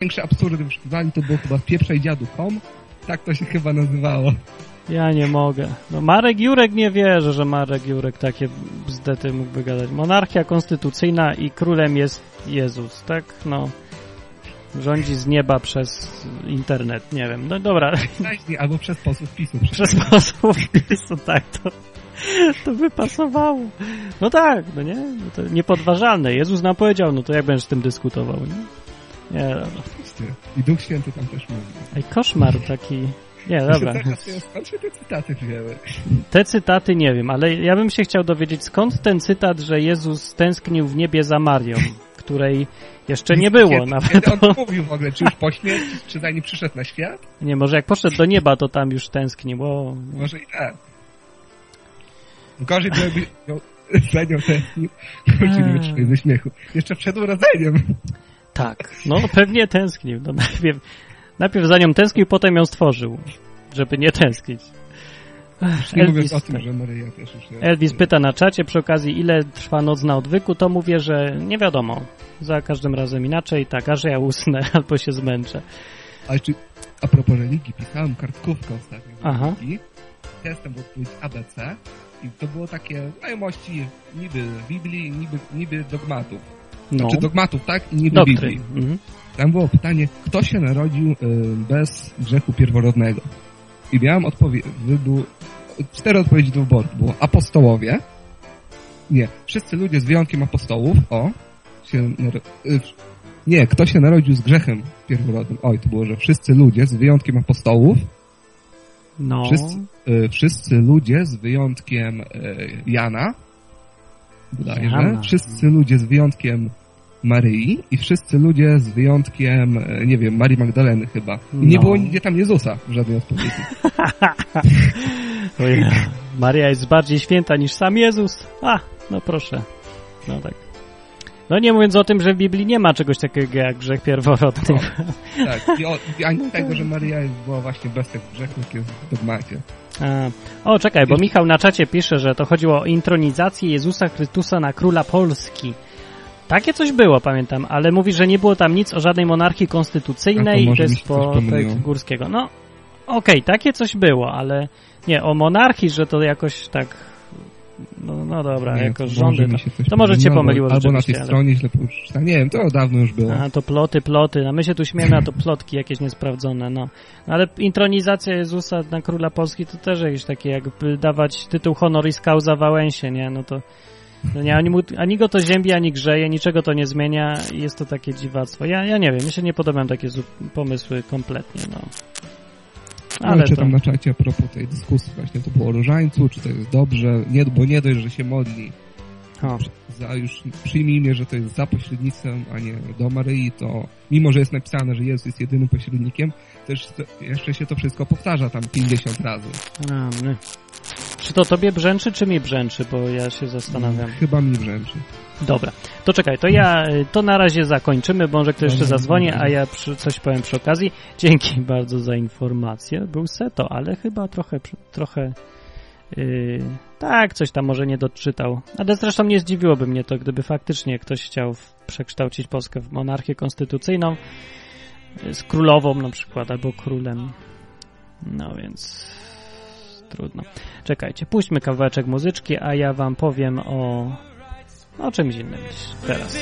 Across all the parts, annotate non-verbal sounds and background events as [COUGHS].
największy absurd w wyszukiwaniu to było chyba Pieprzej Dziadu.com. Tak to się chyba nazywało. Ja nie mogę. No Marek Jurek nie wierzy, że Marek Jurek takie bzdety mógł wygadać. Monarchia konstytucyjna i królem jest Jezus, tak? No. Rządzi z nieba przez internet, nie wiem. No dobra. Albo przez posłów PiSu. Przez posłów PiSu, tak, to, to by pasowało. No tak, no nie? No to niepodważalne. Jezus nam powiedział, no to jak będziesz z tym dyskutował, nie? Nie, dobra. I Duch Święty tam też mówi. Ej, koszmar taki... Nie, dobra. Skąd się te cytaty wzięły? Te cytaty nie wiem, ale ja bym się chciał dowiedzieć, skąd ten cytat, że Jezus tęsknił w niebie za Marią, której jeszcze nie było Kiedy, nawet. kiedy on to mówił w ogóle? Czy już po śmierci, czy zanim przyszedł na świat? Nie, może jak poszedł do nieba, to tam już tęsknił, bo... Może i tak. Gorzej byłoby [LAUGHS] za nią tęsknił. Wytrzymaj ze śmiechu. Jeszcze przed urodzeniem. Tak, no pewnie tęsknił. No, [LAUGHS] najpierw, najpierw za nią tęsknił, potem ją stworzył, żeby nie tęsknić. Nie Elvis, o tym, że Maryja też już... nie- Elvis pyta na czacie przy okazji, ile trwa noc na odwyku, to mówię, że nie wiadomo. Za każdym razem inaczej, tak, aż ja usnę [LAUGHS] albo się zmęczę. Ale czy a propos religii, pisałem kartkówkę ostatnio Aha. religii. Testem był odpowiedź ABC i to było takie znajomości niby Biblii, niby, niby dogmatów. No, Znaczy dogmatów, tak? I niby doktryn. Biblii. Mhm. Tam było pytanie, kto się narodził y, bez grzechu pierworodnego? I miałem odpowiedź, był cztery odpowiedzi do wyboru. Było apostołowie. Nie, wszyscy ludzie z wyjątkiem apostołów. O, się y, nie, kto się narodził z grzechem pierworodnym? Oj, to było, że wszyscy ludzie z wyjątkiem apostołów. No, Wszyscy, y, wszyscy ludzie z wyjątkiem y, Jana. Bodajże. Wszyscy ludzie z wyjątkiem Maryi i wszyscy ludzie z wyjątkiem, y, nie wiem, Marii Magdaleny chyba. I nie No. było nigdzie tam Jezusa w żadnej odpowiedzi. [LAUGHS] Maria jest bardziej święta niż sam Jezus. A, no proszę. No tak. No nie mówiąc o tym, że w Biblii nie ma czegoś takiego jak grzech pierworodny. Tak. I, o, i ani tego, że Maria była właśnie bez tych grzechów, jest w dogmacie. A, o, czekaj, bo Michał na czacie pisze, że to chodziło o intronizację Jezusa Chrystusa na króla Polski. Takie coś było, pamiętam, ale mówi, że nie było tam nic o żadnej monarchii konstytucyjnej to to jest po Górskiego. No, okej, takie coś było, ale nie, o monarchii, że to jakoś tak, no, no dobra, Nie, jako to rządy. może To, się coś to może cię pomyliło, Albo na tej ale- stronie źle przeczytałem. Nie wiem, to dawno już było. a to ploty, ploty, a my się tu śmiejemy, a to plotki jakieś niesprawdzone, no. No ale intronizacja Jezusa na króla Polski to też jakieś takie, jakby dawać tytuł honoris causa Wałęsie, nie? No to no nie, ani, mu, ani go to ziębi, ani grzeje, niczego to nie zmienia i jest to takie dziwactwo. Ja, ja nie wiem, mi się nie podobają takie pomysły kompletnie, no. Ale to, czytam na czacie a propos tej dyskusji właśnie, to było o różańcu, czy to jest dobrze, nie, bo nie dość, że się modli, o, za już przyjmijmy, że to jest za pośrednictwem, a nie do Maryi, to mimo, że jest napisane, że Jezus jest jedynym pośrednikiem, też to, jeszcze się to wszystko powtarza tam 50 razy. a, my. Czy to tobie brzęczy, czy mi brzęczy, bo ja się zastanawiam. Chyba mi wręczy. Dobra, to czekaj, to ja y, to na razie zakończymy, bo może ktoś jeszcze zadzwoni, a ja przy, coś powiem przy okazji. Dzięki bardzo za informację. Był seto, ale chyba trochę, trochę yy, tak, coś tam może nie doczytał. Ale zresztą nie zdziwiłoby mnie to, gdyby faktycznie ktoś chciał przekształcić Polskę w monarchię konstytucyjną y, z królową na przykład, albo królem. No więc trudno. Czekajcie, puśćmy kawałeczek muzyczki, a ja wam powiem o o czymś innym teraz.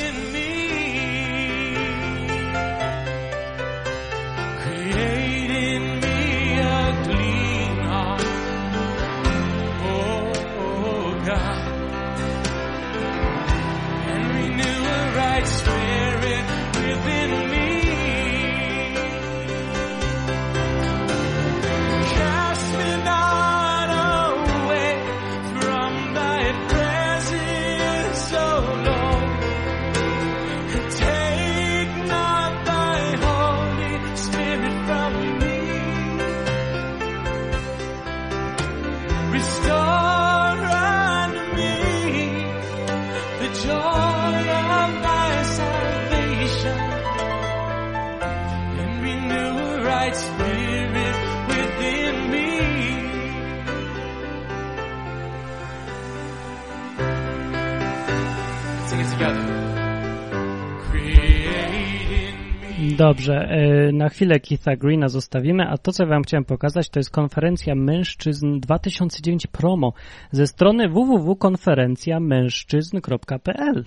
Dobrze, e, na chwilę Keitha Greena zostawimy, a to, co wam chciałem pokazać, to jest konferencja mężczyzn 2009 promo ze strony www.konferencjamężczyzn.pl.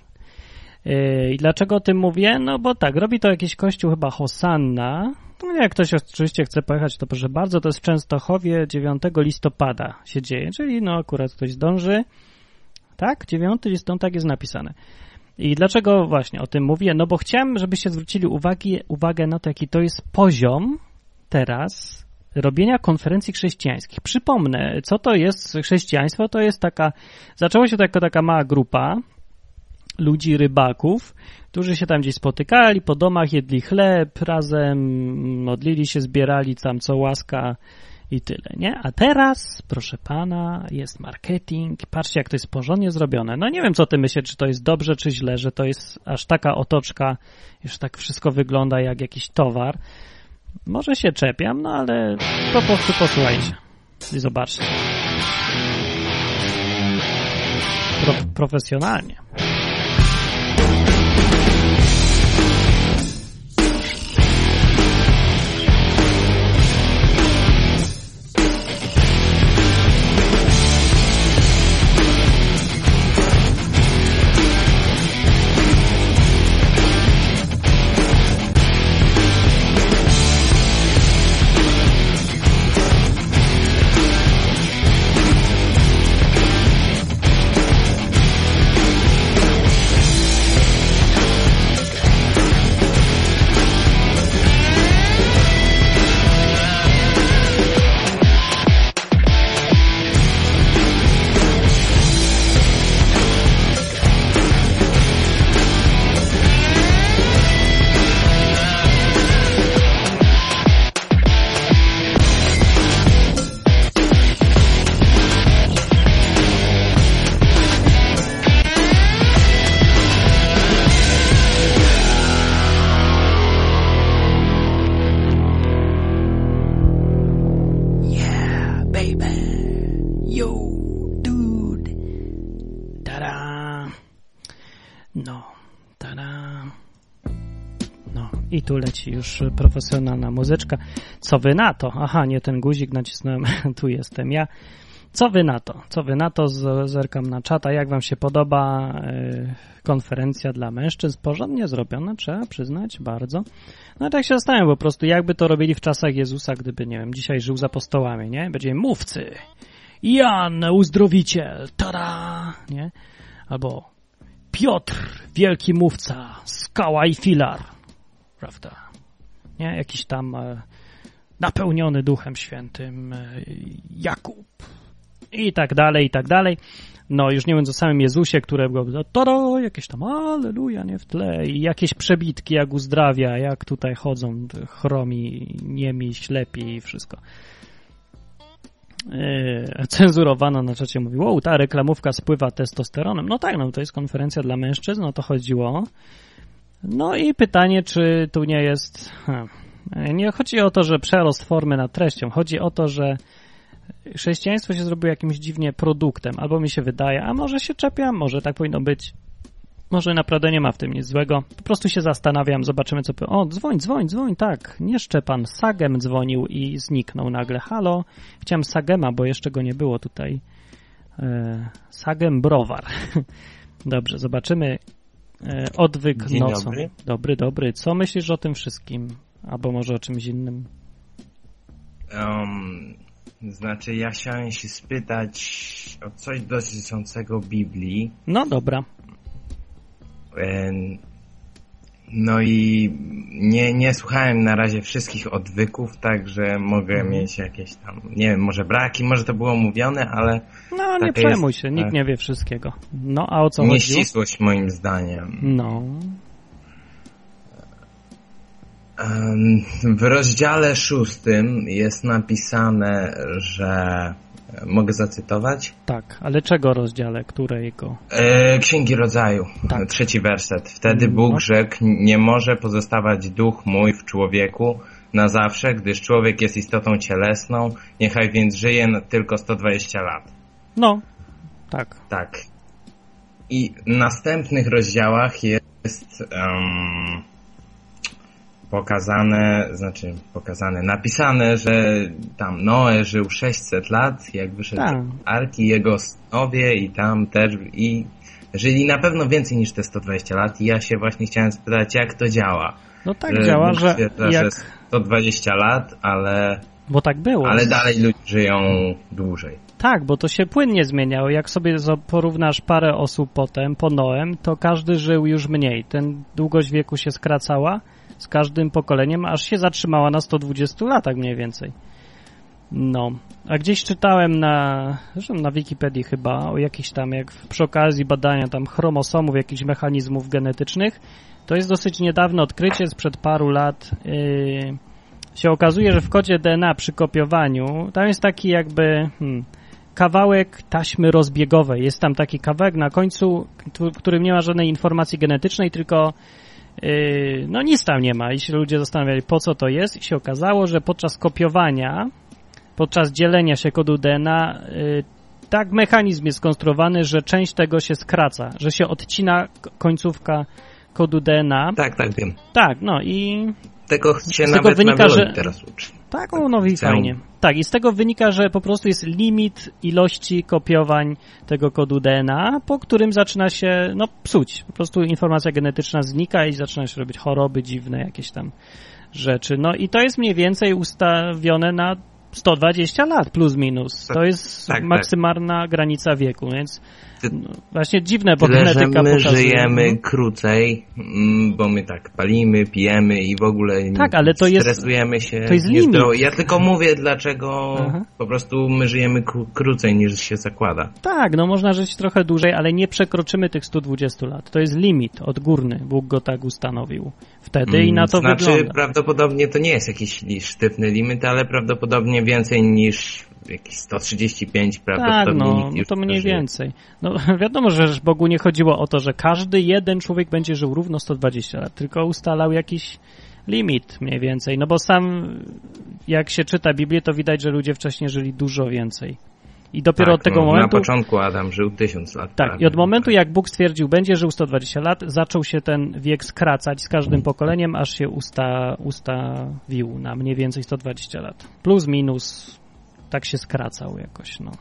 E, I dlaczego o tym mówię? No bo tak, robi to jakiś kościół chyba Hosanna. No, jak ktoś oczywiście chce pojechać, to proszę bardzo, to jest w Częstochowie 9 listopada się dzieje, czyli no akurat ktoś zdąży. Tak? 9 listopada, tak jest napisane. I dlaczego właśnie o tym mówię? No bo chciałem, żebyście zwrócili uwagi, uwagę na to, jaki to jest poziom teraz robienia konferencji chrześcijańskich. Przypomnę, co to jest chrześcijaństwo? To jest taka, zaczęło się to jako taka mała grupa ludzi, rybaków, którzy się tam gdzieś spotykali, po domach jedli chleb razem, modlili się, zbierali tam co łaska i tyle, nie? A teraz, proszę pana, jest marketing. Patrzcie, jak to jest porządnie zrobione. No nie wiem, co ty myślisz, czy to jest dobrze, czy źle, że to jest aż taka otoczka, już tak wszystko wygląda jak jakiś towar. Może się czepiam, no ale po prostu posłuchajcie i zobaczcie. Pro, profesjonalnie. I już profesjonalna muzyczka. Co wy na to? Aha, nie ten guzik nacisnąłem, [LAUGHS] tu jestem ja. Co wy na to? Co wy na to? Zerkam na czata. Jak wam się podoba y, konferencja dla mężczyzn? Porządnie zrobiona, trzeba przyznać, bardzo. No tak się zastanawiam po prostu, jakby to robili w czasach Jezusa, gdyby, nie wiem, dzisiaj żył za apostołami, nie? Będzie mówcy. Jan, uzdrowiciel, tada, nie? Albo Piotr, wielki mówca, skała i filar, prawda? Nie? Jakiś tam e, napełniony Duchem Świętym e, Jakub i tak dalej, i tak dalej. No, już nie mówiąc o samym Jezusie, którego tada, jakieś tam alleluja, nie w tle i jakieś przebitki, jak uzdrawia, jak tutaj chodzą chromi, niemi, ślepi i wszystko. Yy, cenzurowano na czacie mówi, wow, ta reklamówka spływa testosteronem. No tak, no to jest konferencja dla mężczyzn, no to chodziło. No i pytanie, czy tu nie jest... Hmm, nie chodzi o to, że przerost formy nad treścią. Chodzi o to, że chrześcijaństwo się zrobiło jakimś dziwnie produktem, albo mi się wydaje, a może się czepiam, może tak powinno być. Może naprawdę nie ma w tym nic złego. Po prostu się zastanawiam, zobaczymy co... O, dzwoń, dzwoń, dzwoń, tak. Nie Szczepan, Sagem dzwonił i zniknął nagle. Halo, chciałem Sagema, bo jeszcze go nie było tutaj. E, Sagem Browar. [LAUGHS] Dobrze, zobaczymy. E, odwyk Dzień nocą. dobry. dobry, dobry. Co myślisz o tym wszystkim? Albo może o czymś innym? Um, znaczy, ja chciałem się spytać o coś dotyczącego Biblii. No dobra. No i nie, nie słuchałem na razie wszystkich odwyków, także mogę Mhm. mieć jakieś tam, nie wiem, może braki, może to było mówione, ale No, nie przejmuj jest, się, nikt tak. nie wie wszystkiego. No, a o co chodziło? nieścisłość moim zdaniem. No, W rozdziale szóstym jest napisane, że mogę zacytować? tak, ale czego rozdziale, którego? E, Księgi Rodzaju, Tak. trzeci werset. Wtedy No. Bóg rzekł, nie może pozostawać duch mój w człowieku na zawsze, gdyż człowiek jest istotą cielesną, niechaj więc żyje tylko 120 lat. No, tak. Tak. I w następnych rozdziałach jest em, pokazane, znaczy pokazane, napisane, że tam Noe żył 600 lat, jak wyszedł Tak. Arki, jego synowie i tam też i żyli na pewno więcej niż te 120 lat i ja się właśnie chciałem spytać, jak to działa. No tak działa, Bóg że jak... że 120 lat, ale, Bo tak było. ale dalej ludzie żyją dłużej. Tak, bo to się płynnie zmieniało. Jak sobie porównasz parę osób potem, po Noem, to każdy żył już mniej. Ten długość wieku się skracała z każdym pokoleniem, aż się zatrzymała na 120 latach mniej więcej. No, a gdzieś czytałem na, zresztą na Wikipedii chyba, o jakichś tam, jak przy okazji badania tam chromosomów, jakichś mechanizmów genetycznych, to jest dosyć niedawne odkrycie, sprzed paru lat yy, się okazuje, że w kodzie DNA przy kopiowaniu, tam jest taki jakby hmm, kawałek taśmy rozbiegowej. Jest tam taki kawałek na końcu, którym nie ma żadnej informacji genetycznej, tylko no nic tam nie ma. I się ludzie zastanawiali, po co to jest. I się okazało, że podczas kopiowania, podczas dzielenia się kodu DNA, yy, tak mechanizm jest skonstruowany, że część tego się skraca, że się odcina końcówka kodu DNA. Tak, tak, wiem. Tak, no i Tego się Z tego nawet wynika, że- teraz uczy. tak, o, no i Chcę- fajnie. Tak, i z tego wynika, że po prostu jest limit ilości kopiowań tego kodu DNA, po którym zaczyna się, no, psuć. Po prostu informacja genetyczna znika i zaczyna się robić choroby dziwne, jakieś tam rzeczy. No i to jest mniej więcej ustawione na 120 lat plus minus. To jest tak, tak. maksymalna granica wieku, więc no, właśnie dziwne, bo Tyle, że genetyka my pokazuje. żyjemy no. krócej, mm, bo my tak palimy, pijemy i w ogóle Tak, ale to jest- stresujemy się. to jest limit. Ja tylko mówię, dlaczego Aha. po prostu my żyjemy kró- krócej niż się zakłada. Tak, no można żyć trochę dłużej, ale nie przekroczymy tych 120 lat. To jest limit odgórny. Bóg go tak ustanowił wtedy i na to znaczy, wygląda. prawdopodobnie to nie jest jakiś sztywny limit, ale prawdopodobnie więcej niż jakieś 135 Tak, prawdopodobnie no, nikt no już to mniej przeżyje. więcej. No [LAUGHS] wiadomo, że Bogu nie chodziło o to, że każdy jeden człowiek będzie żył równo 120 lat, tylko ustalał jakiś limit mniej więcej. No bo sam jak się czyta Biblię, to widać, że ludzie wcześniej żyli dużo więcej. I dopiero tak, od tego no, momentu... Na początku Adam żył 1000 lat. Tak, prawie. i od momentu jak Bóg stwierdził, będzie żył 120 lat, zaczął się ten wiek skracać z każdym pokoleniem, aż się usta, ustawił na mniej więcej 120 lat. Plus, minus, tak się skracał jakoś, no.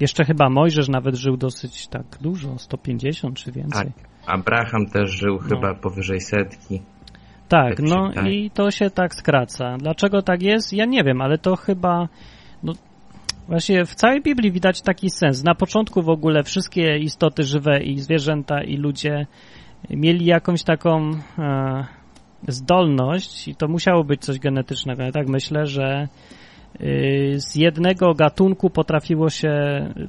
Jeszcze chyba Mojżesz nawet żył dosyć tak dużo, 150 czy więcej. Tak. Abraham też żył No. chyba powyżej setki. Tak, tak no wydaje. i to się tak skraca. Dlaczego tak jest? Ja nie wiem, ale to chyba. No, właśnie w całej Biblii widać taki sens. Na początku w ogóle wszystkie istoty żywe i zwierzęta i ludzie mieli jakąś taką e, zdolność, i to musiało być coś genetycznego. Ja tak myślę, że z jednego gatunku potrafiło się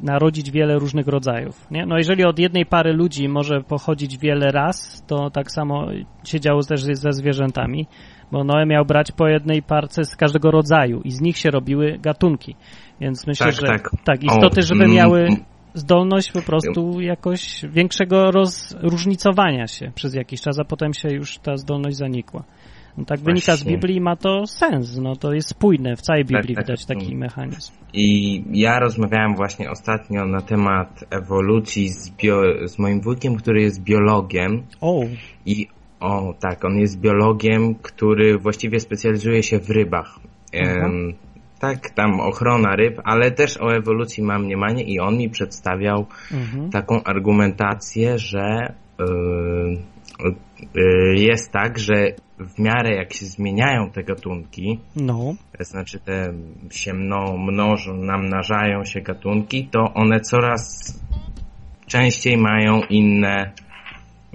narodzić wiele różnych rodzajów. Nie? No jeżeli od jednej pary ludzi może pochodzić wiele ras, to tak samo się działo też ze zwierzętami, bo Noe miał brać po jednej parce z każdego rodzaju i z nich się robiły gatunki. Więc myślę, Tak, że tak. tak istoty O, żywe mm, miały mm. zdolność po prostu jakoś większego rozróżnicowania się przez jakiś czas, a potem się już ta zdolność zanikła. No tak wynika z Właśnie. Biblii ma to sens, no to jest spójne, w całej Biblii tak, widać taki mechanizm. I ja rozmawiałem właśnie ostatnio na temat ewolucji z, bio, z moim wujkiem, który jest biologiem O, i o tak, on jest biologiem, który właściwie specjalizuje się w rybach. Em, tak, tam ochrona ryb, ale też o ewolucji ma mniemanie i on mi przedstawiał mhm. taką argumentację, że y, y, jest tak, że w miarę jak się zmieniają te gatunki, no, to znaczy te się mno, mnożą, namnażają się gatunki, to one coraz częściej mają inne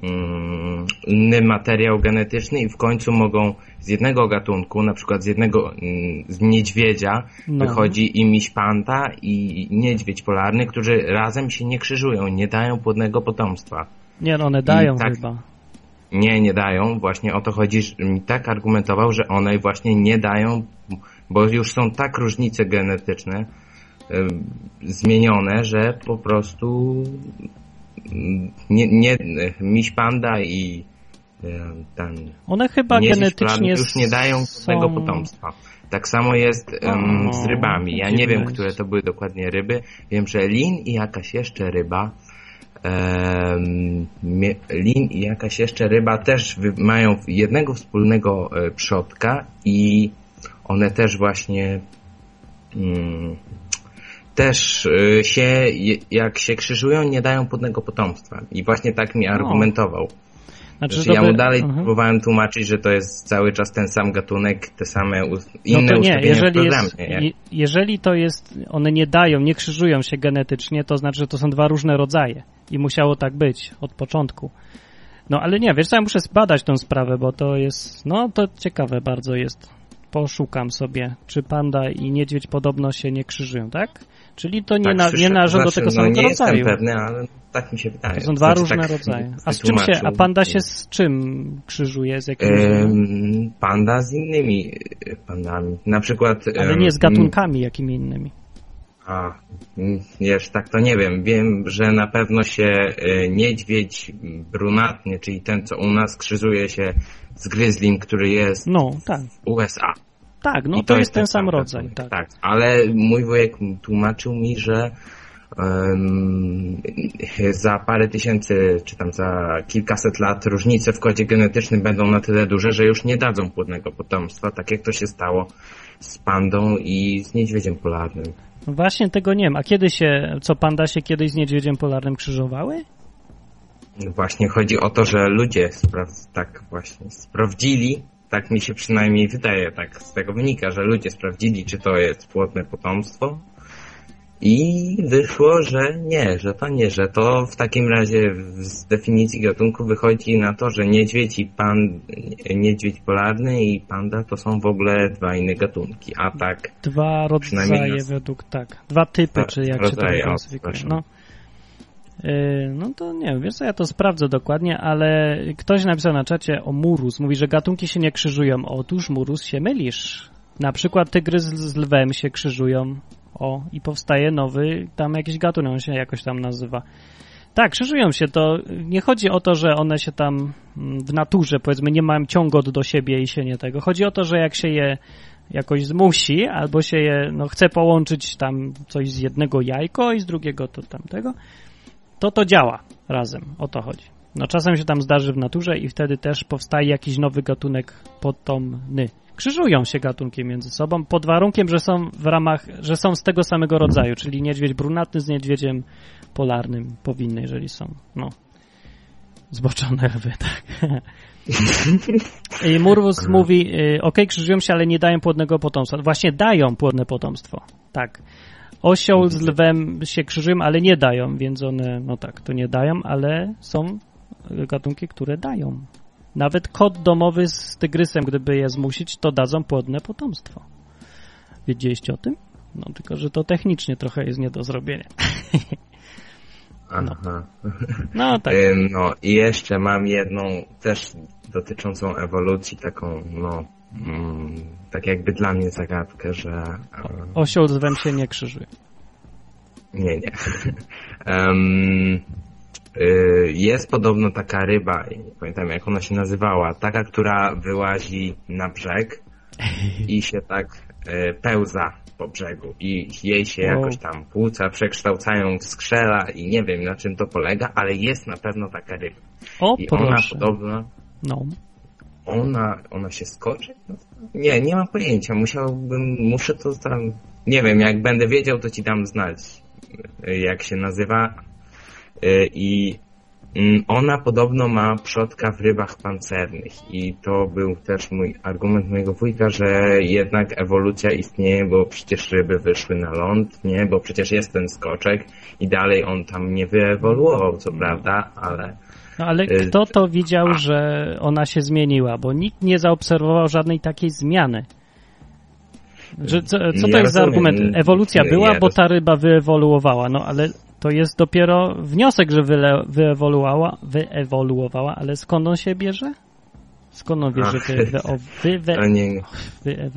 mm, inny materiał genetyczny i w końcu mogą z jednego gatunku, na przykład z jednego mm, z niedźwiedzia No. wychodzi i miś panta i niedźwiedź polarny, którzy razem się nie krzyżują, nie dają płodnego potomstwa. nie no, one dają tak. chyba. Nie, nie dają. Właśnie o to chodzi, że mi tak argumentował, że one właśnie nie dają, bo już są tak różnice genetyczne ym, zmienione, że po prostu ym, nie, nie, miś panda i ym, ten One chyba genetycznie już nie dają są... płodnego potomstwa. Tak samo jest O, z rybami. Ja nie wiem, które to były dokładnie ryby. Wiem, że lin i jakaś jeszcze ryba lin i jakaś jeszcze ryba też mają jednego wspólnego e, przodka i one też właśnie mm, też e, się, jak się krzyżują, nie dają płodnego potomstwa. I właśnie tak mi argumentował. Znaczy, ja mu dalej Mhm. próbowałem tłumaczyć, że to jest cały czas ten sam gatunek, te same No inne to nie, jeżeli, jest, je- jeżeli to jest, one nie dają, nie krzyżują się genetycznie, to znaczy, że to są dwa różne rodzaje i musiało tak być od początku. No ale nie, wiesz co, ja muszę zbadać tą sprawę, bo to jest, no to ciekawe bardzo jest. Poszukam sobie, czy panda i niedźwiedź podobno się nie krzyżują, tak? Czyli to nie, Tak, na, nie należą do znaczy, tego no, samego nie rodzaju. jestem pewny, ale tak mi się wydaje. To są dwa Znaczy, różne tak rodzaje. A z czym się, a panda się z czym krzyżuje? Z jakim Em, Panda z innymi e, pandami. Na przykład... Ale nie z gatunkami jakimi innymi. A, mm, wiesz, tak to nie wiem. Wiem, że na pewno się e, niedźwiedź brunatny, czyli ten, co u nas krzyżuje się z gryzlim, który jest No, tak. w USA. Tak, no I to, jest ten sam rodzaj, gatunek, tak. ale mój wujek tłumaczył mi, że za parę tysięcy, czy tam za kilkaset lat różnice w kodzie genetycznym będą na tyle duże, że już nie dadzą płodnego potomstwa, tak jak to się stało z pandą i z niedźwiedziem polarnym. No Właśnie tego nie wiem. A kiedy się, co panda się kiedyś z niedźwiedziem polarnym krzyżowały? Właśnie chodzi o to, że ludzie tak właśnie sprawdzili, tak mi się przynajmniej wydaje, tak z tego wynika, że ludzie sprawdzili, czy to jest płodne potomstwo i wyszło, że nie, że to nie, że to w takim razie z definicji gatunku wychodzi na to, że niedźwiedź i pan, niedźwiedź polarny i panda to są w ogóle dwa inne gatunki, a tak Dwa rodzaje nas- według, tak. Dwa typy, Dwa czy jak się to rodzaje, klasyfikuje. No. Yy, no to nie wiem, wiesz co, ja to sprawdzę dokładnie, ale ktoś napisał na czacie o murus. Mówi, że gatunki się nie krzyżują. Otóż murus się mylisz. Na przykład tygrys z lwem się krzyżują. O, i powstaje nowy, tam jakiś gatunek, on się jakoś tam nazywa. Tak, krzyżują się, to nie chodzi o to, że one się tam mm, w naturze, powiedzmy, nie mają ciągot do siebie i się nie tego. Chodzi o to, że jak się je jakoś zmusi, albo się je, no chce połączyć tam coś z jednego jajko i z drugiego to tamtego, to to działa razem, o to chodzi. No czasem się tam zdarzy w naturze i wtedy też powstaje jakiś nowy gatunek potomny. Krzyżują się gatunki między sobą pod warunkiem, że są w ramach, że są z tego samego rodzaju, czyli niedźwiedź brunatny z niedźwiedziem polarnym powinny, jeżeli są, no, zboczone lwy, [LAUGHS] tak. I Murwus mówi, y, ok, krzyżują się, ale nie dają płodnego potomstwa. Właśnie dają płodne potomstwo, tak. Osioł z lwem się krzyżują, ale nie dają, więc one, no tak, to nie dają, ale są gatunki, które dają. Nawet kot domowy z tygrysem, gdyby je zmusić, to dadzą płodne potomstwo. Wiedzieliście o tym? No tylko, że to technicznie trochę jest nie do zrobienia. Aha. No tak. Ym, No i jeszcze mam jedną też dotyczącą ewolucji, taką no mm, tak jakby dla mnie zagadkę, że Osioł z lwem się nie krzyżuje. nie, nie. [LAUGHS] Y, jest podobno taka ryba, nie pamiętam jak ona się nazywała, taka, która wyłazi na brzeg i się tak e, pełza po brzegu i jej się Wow. jakoś tam płuca przekształcają w skrzela i nie wiem na czym to polega, ale jest na pewno taka ryba. O, I ona proszę. podobno No. ona, ona się skoczy? No, Nie, nie mam pojęcia. Musiałbym, muszę to tam, nie wiem, jak będę wiedział, to ci dam znać, y, jak się nazywa. Y, I mm, ona podobno ma przodka w rybach pancernych i to był też mój argument mojego wujka, że jednak ewolucja istnieje, bo przecież ryby wyszły na ląd, nie? Bo przecież jest ten skoczek i dalej on tam nie wyewoluował, co prawda, ale No ale Y, kto to widział, że ona się zmieniła? Bo nikt nie zaobserwował żadnej takiej zmiany. Że, co, co to Ja jest za rozumiem. argument? Ewolucja była, nie, bo ta ryba wyewoluowała. No ale to jest dopiero wniosek, że wyle, wyewoluowała, wyewoluowała, ale skąd on się bierze? Skąd on wie, że wy, wy, o, wy, nie,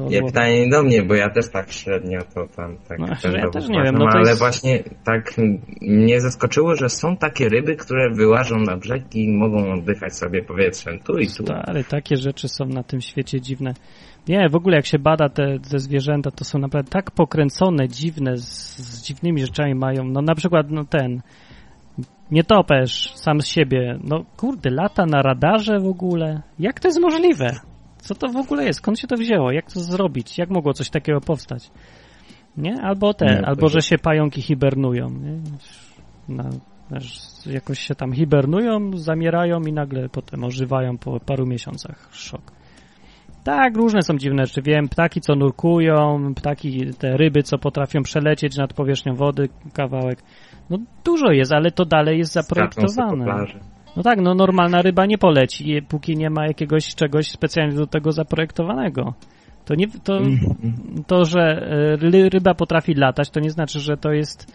nie pytanie nie do mnie, bo ja też tak średnio to tam tak No, ja też nie wiem, no to ale jest- właśnie tak mnie zaskoczyło, że są takie ryby, które wyłażą na brzeg i mogą oddychać sobie powietrzem tu i tu. Ale takie rzeczy są na tym świecie dziwne. Nie, w ogóle jak się bada te, te zwierzęta, to są naprawdę tak pokręcone, dziwne, z, z dziwnymi rzeczami mają. No na przykład no ten Nietoperz sam z siebie, no kurde, lata na radarze w ogóle. Jak to jest możliwe? Co to w ogóle jest? Skąd się to wzięło? Jak to zrobić? Jak mogło coś takiego powstać? Nie? Albo te, Nie, albo że się pająki hibernują. Nie? Wiesz, jakoś się tam hibernują, zamierają i nagle potem ożywają po paru miesiącach. Szok. Tak, różne są dziwne rzeczy. Wiem, ptaki, co nurkują, ptaki, te ryby, co potrafią przelecieć nad powierzchnią wody kawałek. No dużo jest, ale to dalej jest zaprojektowane. No tak, no normalna ryba nie poleci, póki nie ma jakiegoś czegoś specjalnie do tego zaprojektowanego. To, nie, to, Mhm. to że e, ry- ryba potrafi latać, to nie znaczy, że to jest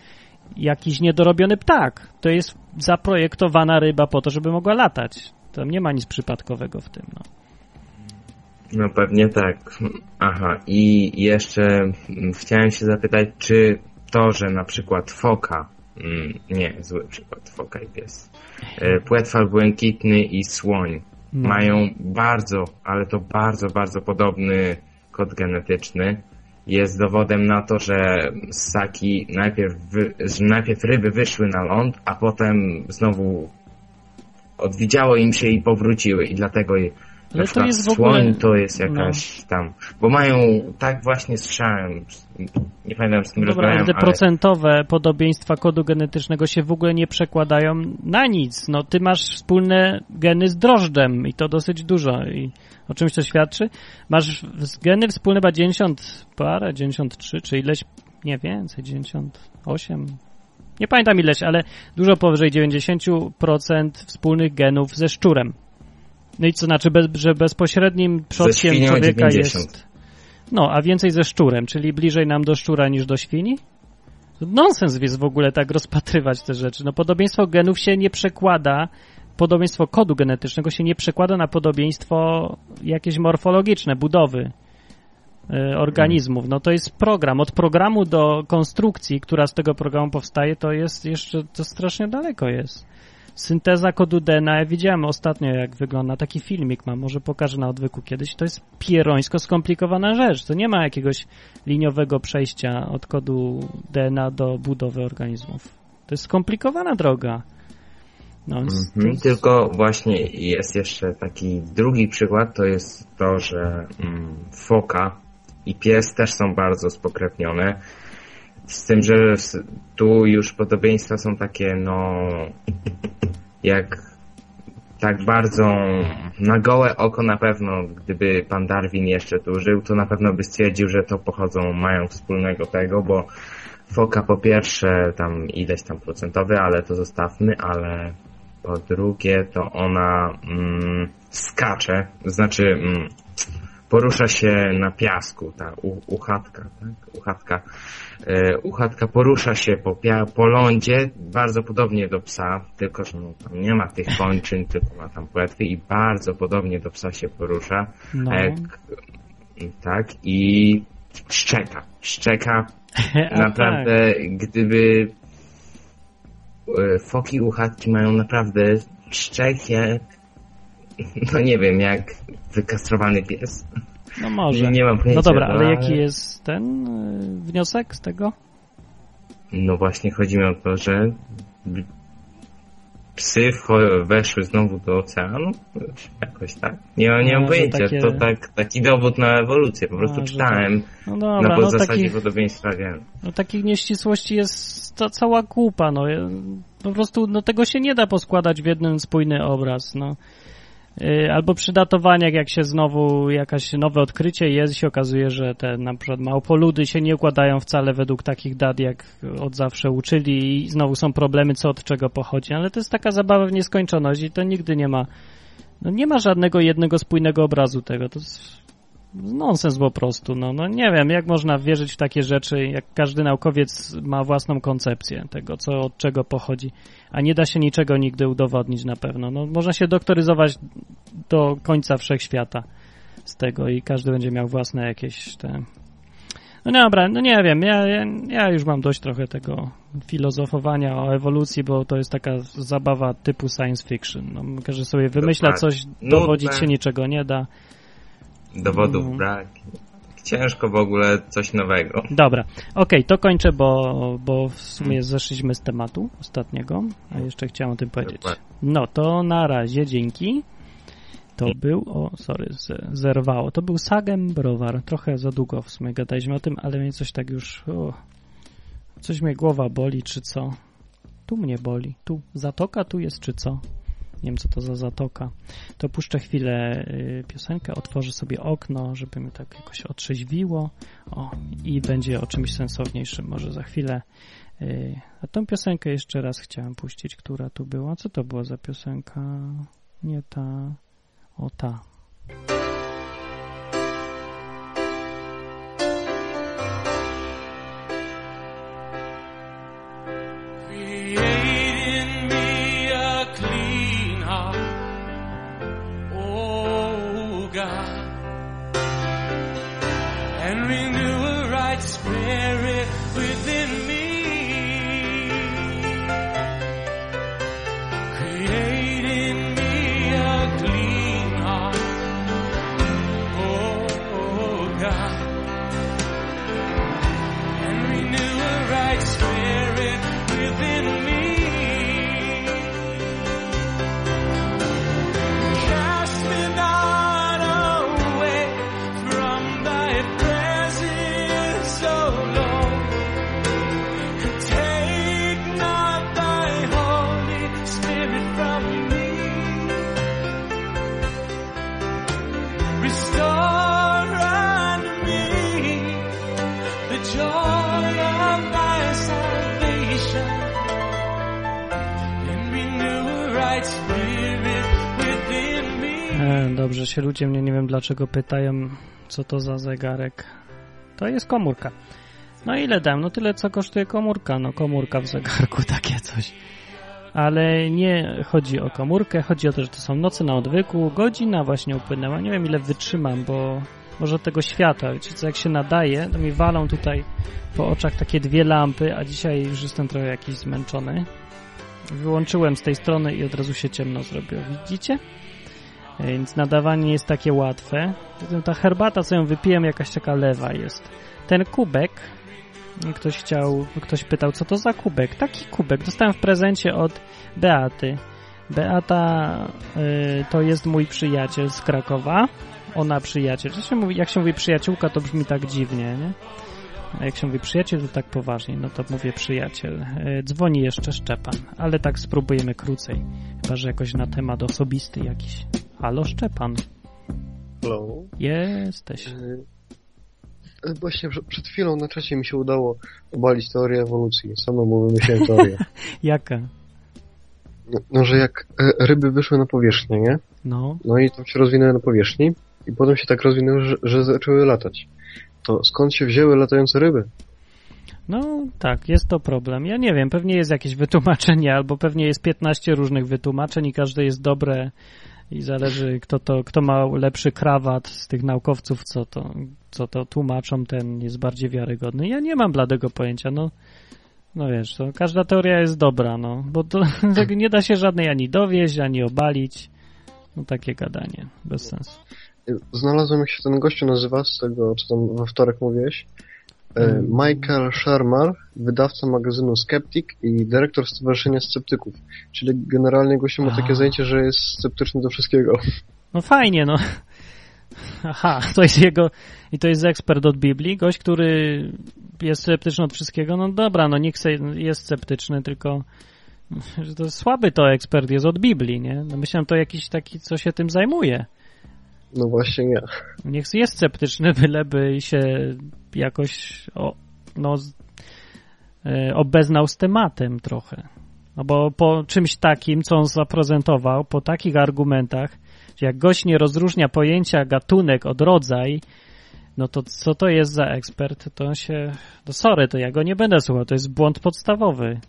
jakiś niedorobiony ptak. To jest zaprojektowana ryba po to, żeby mogła latać. Tam nie ma nic przypadkowego w tym. No. No pewnie tak. Aha, i jeszcze mm, chciałem się zapytać, czy to, że na przykład foka, mm, nie, zły przykład, foka i pies, e, płetwal błękitny i słoń No. mają bardzo, ale to bardzo, bardzo podobny kod genetyczny, jest dowodem na to, że ssaki najpierw, wy, że najpierw ryby wyszły na ląd, a potem znowu odwidziało im się i powróciły i dlatego je- Ale na to jest w ogóle- słoń to jest jakaś tam, bo mają, tak właśnie słyszałem, nie pamiętam z kim No Dobra, ale rozmawiałem, ale procentowe podobieństwa kodu genetycznego się w ogóle nie przekładają na nic. No ty masz wspólne geny z drożdżem i to dosyć dużo. I o czymś to świadczy? Masz geny wspólne chyba 90 parę, 93 czy ileś, nie więcej, 98. Nie pamiętam ileś, ale dużo powyżej 90% wspólnych genów ze szczurem. No i co znaczy, bez, że bezpośrednim przodkiem człowieka 90. jest no, a więcej ze szczurem, czyli bliżej nam do szczura niż do świni? Nonsens jest w ogóle tak rozpatrywać te rzeczy. No, podobieństwo genów się nie przekłada, podobieństwo kodu genetycznego się nie przekłada na podobieństwo jakieś morfologiczne, budowy e, organizmów. No to jest program. Od programu do konstrukcji, która z tego programu powstaje, to jest jeszcze, to strasznie daleko jest. Synteza kodu DNA, ja widziałem ostatnio jak wygląda, taki filmik mam, może pokażę na odwyku kiedyś, to jest pierońsko skomplikowana rzecz, to nie ma jakiegoś liniowego przejścia od kodu DNA do budowy organizmów. To jest skomplikowana droga. No, Mhm, jest- Tylko właśnie jest jeszcze taki drugi przykład, to jest to, że mm, foka i pies też są bardzo spokrewnione. Z tym, że tu już podobieństwa są takie, no, jak tak bardzo na gołe oko na pewno, gdyby pan Darwin jeszcze tu żył, to na pewno by stwierdził, że to pochodzą, mają wspólnego tego, bo foka po pierwsze tam ileś tam procentowy, ale to zostawmy, ale po drugie to ona mm, skacze, znaczy mm, porusza się na piasku, ta u, uchatka, tak? Uchatka. E, uchatka porusza się po, po lądzie, bardzo podobnie do psa, tylko że no, tam nie ma tych kończyn, tylko ma tam płetwy i bardzo podobnie do psa się porusza. no. Jak, tak, i szczeka. Szczeka [LAUGHS] naprawdę, gdyby e, foki uchatki mają naprawdę szczekie, no nie wiem, jak wykastrowany pies. Tak, no może. Nie mam pojęcia. No dobra, ale no, jaki jest ten y, wniosek z tego? No właśnie chodzi mi o to, że psy weszły znowu do oceanu? Jakoś tak? Nie, nie No, mam pojęcia, takie- to tak, taki dowód na ewolucję. Po prostu że czytałem No na dobra, no zasadzie takich, podobieństwa gen. no takich nieścisłości jest ca cała kupa, no. Po prostu no, tego się nie da poskładać w jeden spójny obraz, no. Y, Albo przy datowaniach, jak się znowu jakaś nowe odkrycie jest i się okazuje, że te na przykład małpoludy się nie układają wcale według takich dat, jak od zawsze uczyli i znowu są problemy, co od czego pochodzi. Ale to jest taka zabawa w nieskończoność i to nigdy nie ma, no nie ma żadnego jednego spójnego obrazu tego. To jest nonsens po prostu. No, no nie wiem, jak można wierzyć w takie rzeczy, jak każdy naukowiec ma własną koncepcję tego, co od czego pochodzi, a nie da się niczego nigdy udowodnić na pewno. No, można się doktoryzować do końca wszechświata z tego i każdy będzie miał własne jakieś te... No nie, dobra, no nie wiem, ja, ja, ja już mam dość trochę tego filozofowania o ewolucji, bo to jest taka zabawa typu science fiction. No, każdy sobie wymyśla coś, dowodzić się niczego nie da. Dowodów No. brak. ciężko w ogóle coś nowego. Dobra, okej, to kończę, bo, bo w sumie zeszliśmy z tematu ostatniego, a jeszcze chciałem o tym powiedzieć. No to na razie, dzięki. To był, o sorry, zerwało. To był Sagem Browar. Trochę za długo w sumie gadaliśmy o tym, ale mnie coś tak już, o, coś mnie głowa boli, czy co? Tu mnie boli. Tu zatoka tu jest, czy co? Nie wiem, co to za zatoka. To puszczę chwilę y, piosenkę, otworzę sobie okno, żeby mi tak jakoś otrzeźwiło. O, i będzie o czymś sensowniejszym może za chwilę. Y, A tą piosenkę jeszcze raz chciałem puścić, która tu była. Co to była za piosenka? Nie ta. O ta. Się ludzie mnie nie wiem dlaczego pytają, co to za zegarek. To jest komórka. No ile dam? No tyle co kosztuje komórka. No komórka w zegarku, [LAUGHS] takie coś. Ale nie chodzi o komórkę, chodzi o to, że to są noce na odwyku. Godzina właśnie upłynęła. Nie wiem ile wytrzymam, bo może tego światła. Wiecie co, jak się nadaje, to mi walą tutaj po oczach takie dwie lampy, a dzisiaj już jestem trochę jakiś zmęczony. Wyłączyłem z tej strony i od razu się ciemno zrobiło. Widzicie? Więc nadawanie jest takie łatwe. Ta herbata, co ją wypiłem, jakaś taka lewa jest. Ten kubek, ktoś chciał, ktoś pytał, co to za kubek? Taki kubek. Dostałem w prezencie od Beaty. Beata y, to jest mój przyjaciel z Krakowa. Ona przyjaciel. Jak się mówi, jak się mówi przyjaciółka, to brzmi tak dziwnie, nie? A jak się mówi przyjaciel, to tak poważnie. No to mówię przyjaciel. Y, dzwoni jeszcze Szczepan, ale tak spróbujemy krócej. Chyba, że jakoś na temat osobisty jakiś. Halo Szczepan, Hello. jesteś. E, Właśnie przed- chwilą na czasie mi się udało obalić teorię ewolucji. Samemu wymyśliłem teorię. [LAUGHS] Jaka? No, no, że jak e, ryby wyszły na powierzchnię, nie? No, No i tam się rozwinęły na powierzchni i potem się tak rozwinęły, że, że zaczęły latać. To skąd się wzięły latające ryby? no tak, jest to problem. Ja nie wiem, pewnie jest jakieś wytłumaczenie, albo pewnie jest 15 różnych wytłumaczeń i każde jest dobre i zależy kto to, kto ma lepszy krawat z tych naukowców, co to, co to tłumaczą, ten jest bardziej wiarygodny. Ja nie mam bladego pojęcia, no. No wiesz, to każda teoria jest dobra, no, bo to [LAUGHS] nie da się żadnej ani dowieść, ani obalić. No takie gadanie, bez sensu. Znalazłem, jak się ten gościu nazywa, z tego, co tam we wtorek mówiłeś. E, Mm. Michael Shermar, wydawca magazynu Skeptic i dyrektor Stowarzyszenia Sceptyków. Czyli generalnie gościu ma takie zajęcie, że jest sceptyczny do wszystkiego. No fajnie, no. Aha, to jest jego. I to jest ekspert od Biblii, gość, który jest sceptyczny od wszystkiego. No dobra, no niech jest sceptyczny, tylko że to słaby to ekspert jest od Biblii, nie? No myślałem, to jakiś taki, co się tym zajmuje. No właśnie nie. Niech jest sceptyczny, byleby się jakoś o, no, e, obeznał z tematem trochę. No bo po czymś takim, co on zaprezentował, po takich argumentach, że jak gość nie rozróżnia pojęcia gatunek od rodzaj, no to co to jest za ekspert, to się... No sorry, to ja go nie będę słuchał, to jest błąd podstawowy.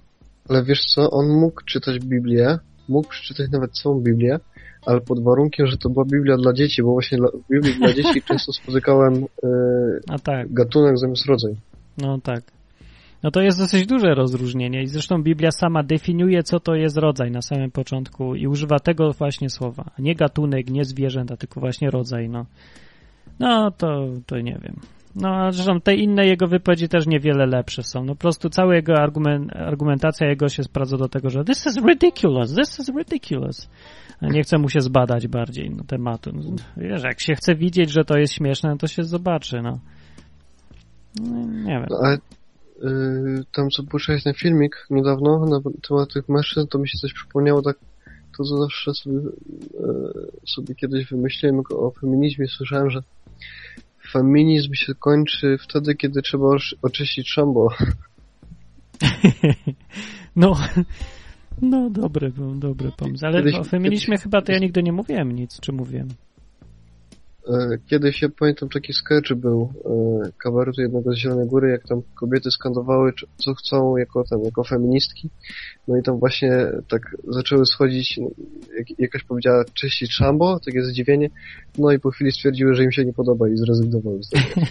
Ale wiesz co, on mógł czytać Biblię, mógł przeczytać nawet całą Biblię, ale pod warunkiem, że to była Biblia dla dzieci, bo właśnie dla, w Biblii dla dzieci często spotykałem A tak. gatunek zamiast rodzaj. No tak. No to jest dosyć duże rozróżnienie i zresztą Biblia sama definiuje, co to jest rodzaj na samym początku i używa tego właśnie słowa. Nie gatunek, nie zwierzęta, tylko właśnie rodzaj, no. No to, to nie wiem. No, zresztą te inne jego wypowiedzi też niewiele lepsze są. No po prostu cała jego argument, argumentacja jego się sprawdza do tego, że this is ridiculous, this is ridiculous. Nie chce mu się zbadać bardziej no, tematu. No, wiesz, jak się chce widzieć, że to jest śmieszne, to się zobaczy, no. no nie wiem. No, ale y, tam co puszczałeś ten filmik niedawno na temat tych mężczyzn, to mi się coś przypomniało tak, to co zawsze sobie, y, sobie kiedyś wymyśliłem o feminizmie, słyszałem, że feminizm się kończy wtedy, kiedy trzeba oczy- oczyścić szambo. [LAUGHS] No, no dobry, dobry pomysł. Ale Kiedyś- o feminizmie kiedyś- chyba to ja nigdy nie mówiłem nic, czy mówiłem? E, Kiedyś, ja pamiętam, taki sketch był e, kabaretu jednego z Zielonej Góry, jak tam kobiety skandowały, co chcą jako, tam, jako feministki. No i tam właśnie tak zaczęły schodzić, no, jak, jakaś powiedziała czyścić szambo, takie zdziwienie, no i po chwili stwierdziły, że im się nie podoba i zrezygnowały z tego.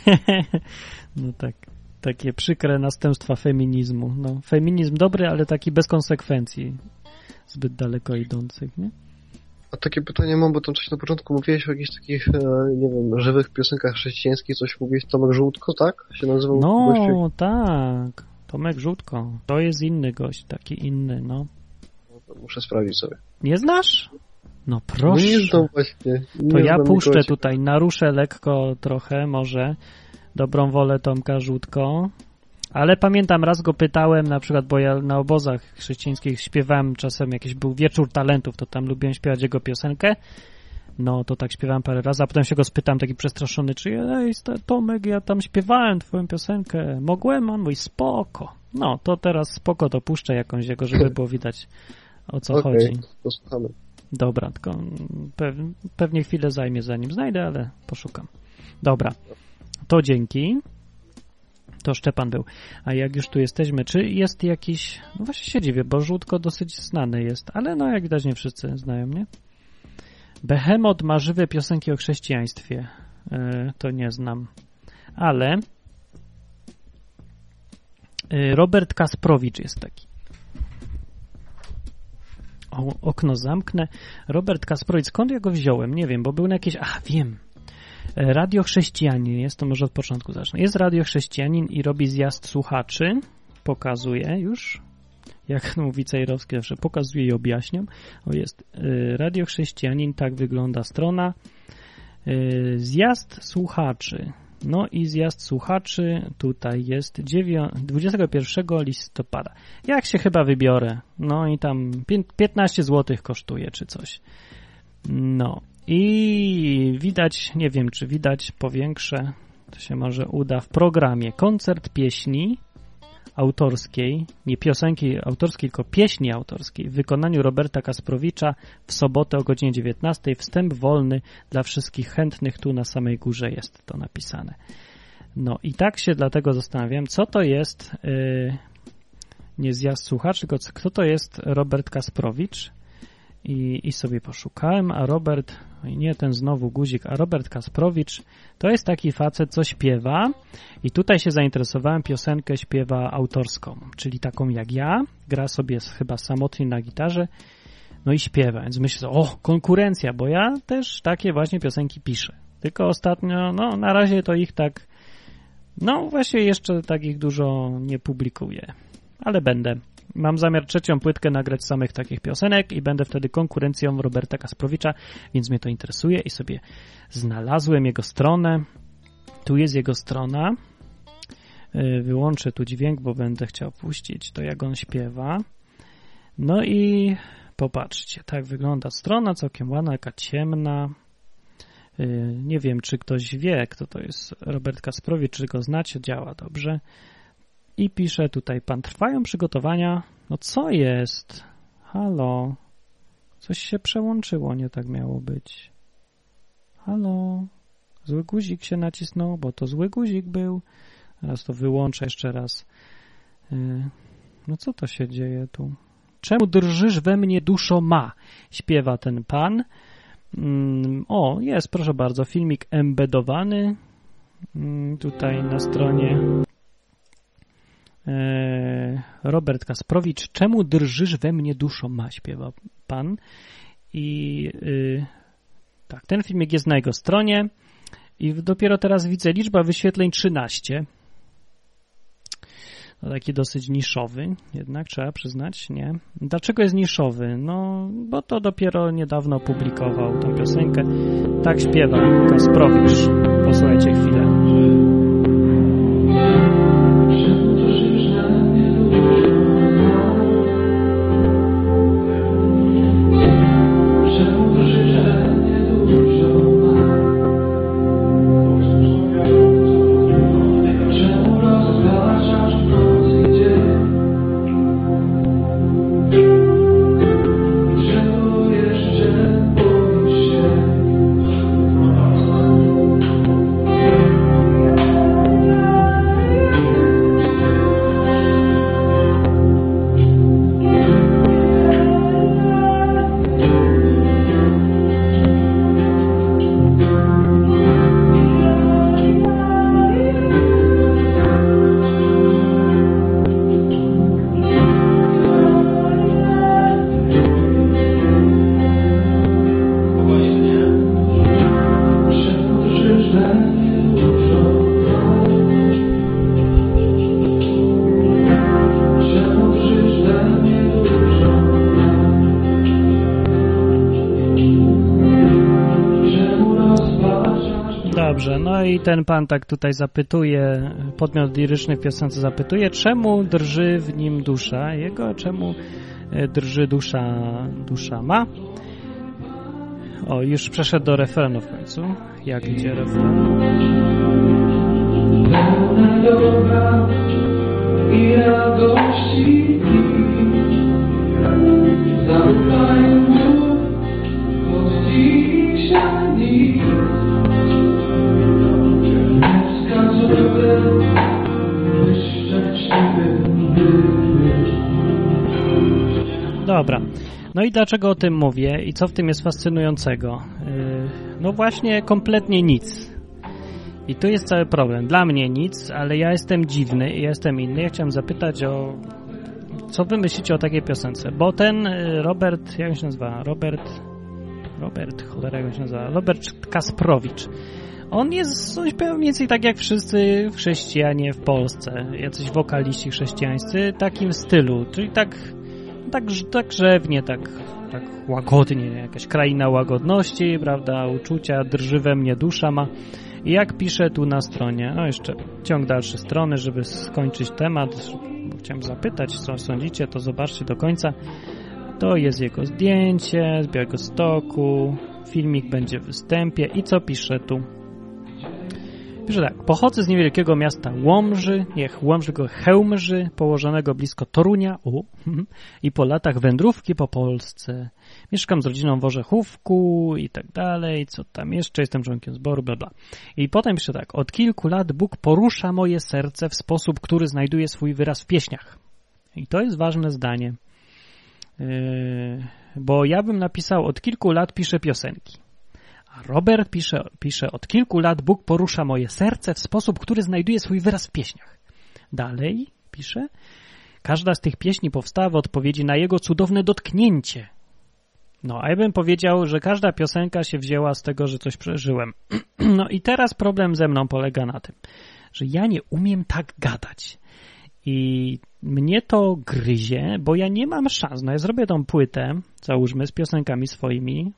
[LAUGHS] no tak, takie przykre następstwa feminizmu. No, feminizm dobry, ale taki bez konsekwencji zbyt daleko idących, nie? A takie pytanie mam, bo tam coś na początku mówiłeś o jakichś takich, e, nie wiem, żywych piosenkach chrześcijańskich, coś mówiłeś, Tomek Żółtko, tak? Się nazywał gościu? No, tak. Tomek Żółtko. To jest inny gość, taki inny, no. Muszę sprawdzić sobie. Nie znasz? No No proszę. nie znam właśnie. Nie To ja puszczę tutaj, naruszę lekko trochę, może, dobrą wolę Tomka Żółtko. Ale pamiętam, raz go pytałem, na przykład, bo ja na obozach chrześcijańskich śpiewałem czasem, jakiś był wieczór talentów, to tam lubiłem śpiewać jego piosenkę. No, to tak śpiewałem parę razy, a potem się go spytałem, taki przestraszony, czy ej, Tomek, ja tam śpiewałem twoją piosenkę, mogłem? On mówi, spoko. No, to teraz spoko, to puszczę jakąś jego, żeby było widać, o co Okej, chodzi. posłuchamy. Dobra, tylko pew- pewnie chwilę zajmie zanim znajdę, ale poszukam. Dobra, to dzięki. To Szczepan był. A jak już tu jesteśmy, czy jest jakiś... No właśnie się dziwię, bo Żółtko dosyć znany jest, ale no jak widać nie wszyscy znają, nie? Behemoth ma żywe piosenki o chrześcijaństwie. E, to nie znam. Ale e, Robert Kasprowicz jest taki. O, okno zamknę. Robert Kasprowicz, skąd ja go wziąłem? Nie wiem, bo był na jakieś... Ach, wiem. Radio Chrześcijanin jest, to może od początku zacznę. Jest Radio Chrześcijanin i robi zjazd słuchaczy. Pokazuje już, jak [LAUGHS] mówi Cejrowski zawsze, pokazuje i objaśniam. O, jest e, Radio Chrześcijanin, tak wygląda strona. E, Zjazd słuchaczy. No i zjazd słuchaczy tutaj jest dziewią- 21 listopada. Jak się chyba wybiorę? No i tam pię- 15 zł kosztuje czy coś. No i widać, nie wiem czy widać, powiększę, to się może uda, w programie koncert pieśni autorskiej, nie piosenki autorskiej, tylko pieśni autorskiej w wykonaniu Roberta Kasprowicza w sobotę o godzinie 19. Wstęp wolny dla wszystkich chętnych, tu na samej górze jest to napisane. No i tak się dlatego zastanawiam, co to jest yy, nie zjazd słuchaczy, tylko kto to jest Robert Kasprowicz i, i sobie poszukałem, a Robert, oj nie ten znowu guzik, a Robert Kasprowicz to jest taki facet, co śpiewa i tutaj się zainteresowałem, piosenkę śpiewa autorską, czyli taką jak ja, gra sobie chyba samotnie na gitarze, no i śpiewa, więc myślę, o, konkurencja, bo ja też takie właśnie piosenki piszę. Tylko ostatnio, no na razie to ich tak, no właśnie jeszcze takich dużo nie publikuję, ale będę. Mam zamiar trzecią płytkę nagrać samych takich piosenek i będę wtedy konkurencją Roberta Kasprowicza, więc mnie to interesuje i sobie znalazłem jego stronę. Tu jest jego strona. Yy, Wyłączę tu dźwięk, bo będę chciał puścić to, jak on śpiewa. No i popatrzcie, tak wygląda strona, całkiem ładna, taka ciemna. Yy, Nie wiem, czy ktoś wie, kto to jest Robert Kasprowicz, czy go znacie, działa dobrze. I pisze tutaj, pan trwają przygotowania. No co jest? Halo? Coś się przełączyło, nie tak miało być. Halo? Zły guzik się nacisnął, bo to zły guzik był. Teraz to wyłączę jeszcze raz. Yy, No co to się dzieje tu? Czemu drżysz we mnie duszo ma? Śpiewa ten pan. Mm, O, jest, proszę bardzo, filmik embedowany. Mm, Tutaj na stronie Robert Kasprowicz. Czemu drżysz we mnie duszo ma? Śpiewa pan. I y, tak, ten filmik jest na jego stronie. I dopiero teraz widzę liczba wyświetleń 13. No taki dosyć niszowy, jednak trzeba przyznać, nie? Dlaczego jest niszowy? No, bo to dopiero niedawno publikował tą piosenkę. Tak śpiewa Kasprowicz. Posłuchajcie chwilę. Ten pan tak tutaj zapytuje, podmiot liryczny w piosence zapytuje, czemu drży w nim dusza jego, czemu e, drży dusza, dusza ma. O, już przeszedł do refrenu w końcu. Jak idzie refren? I radości No i dlaczego o tym mówię i co w tym jest fascynującego? Yy, No właśnie kompletnie nic. I tu jest cały problem. Dla mnie nic, ale ja jestem dziwny i ja jestem inny. Ja chciałem zapytać o co wy myślicie o takiej piosence? Bo ten y, Robert, jak się nazywa? Robert, Robert, cholera, jak się nazywa? Robert Kasprowicz. On jest, mniej więcej tak jak wszyscy chrześcijanie w Polsce, jacyś wokaliści chrześcijańscy, takim stylu, czyli tak, tak, tak rzewnie, tak, tak łagodnie, jakaś kraina łagodności, prawda, uczucia, drży we mnie dusza ma. I jak pisze tu na stronie, no jeszcze ciąg dalszy strony, żeby skończyć temat, chciałem zapytać, co sądzicie, to zobaczcie do końca. To jest jego zdjęcie z Białego Stoku, filmik będzie w występie i co pisze tu? Pisze tak, pochodzę z niewielkiego miasta Łomży, niech Łomżygo Chełmży, położonego blisko Torunia u, [LAUGHS] i po latach wędrówki po Polsce. Mieszkam z rodziną w Orzechówku i tak dalej, co tam jeszcze, jestem członkiem zboru, bla bla. I potem pisze tak, od kilku lat Bóg porusza moje serce w sposób, który znajduje swój wyraz w pieśniach. I to jest ważne zdanie, yy, bo ja bym napisał, od kilku lat piszę piosenki. Robert pisze, pisze, od kilku lat Bóg porusza moje serce w sposób, który znajduje swój wyraz w pieśniach. Dalej pisze, każda z tych pieśni powstała w odpowiedzi na jego cudowne dotknięcie. No, a ja bym powiedział, że każda piosenka się wzięła z tego, że coś przeżyłem. [CLEARS THROAT] No i teraz problem ze mną polega na tym, że ja nie umiem tak gadać. I mnie to gryzie, bo ja nie mam szans. No ja zrobię tą płytę, załóżmy, z piosenkami swoimi,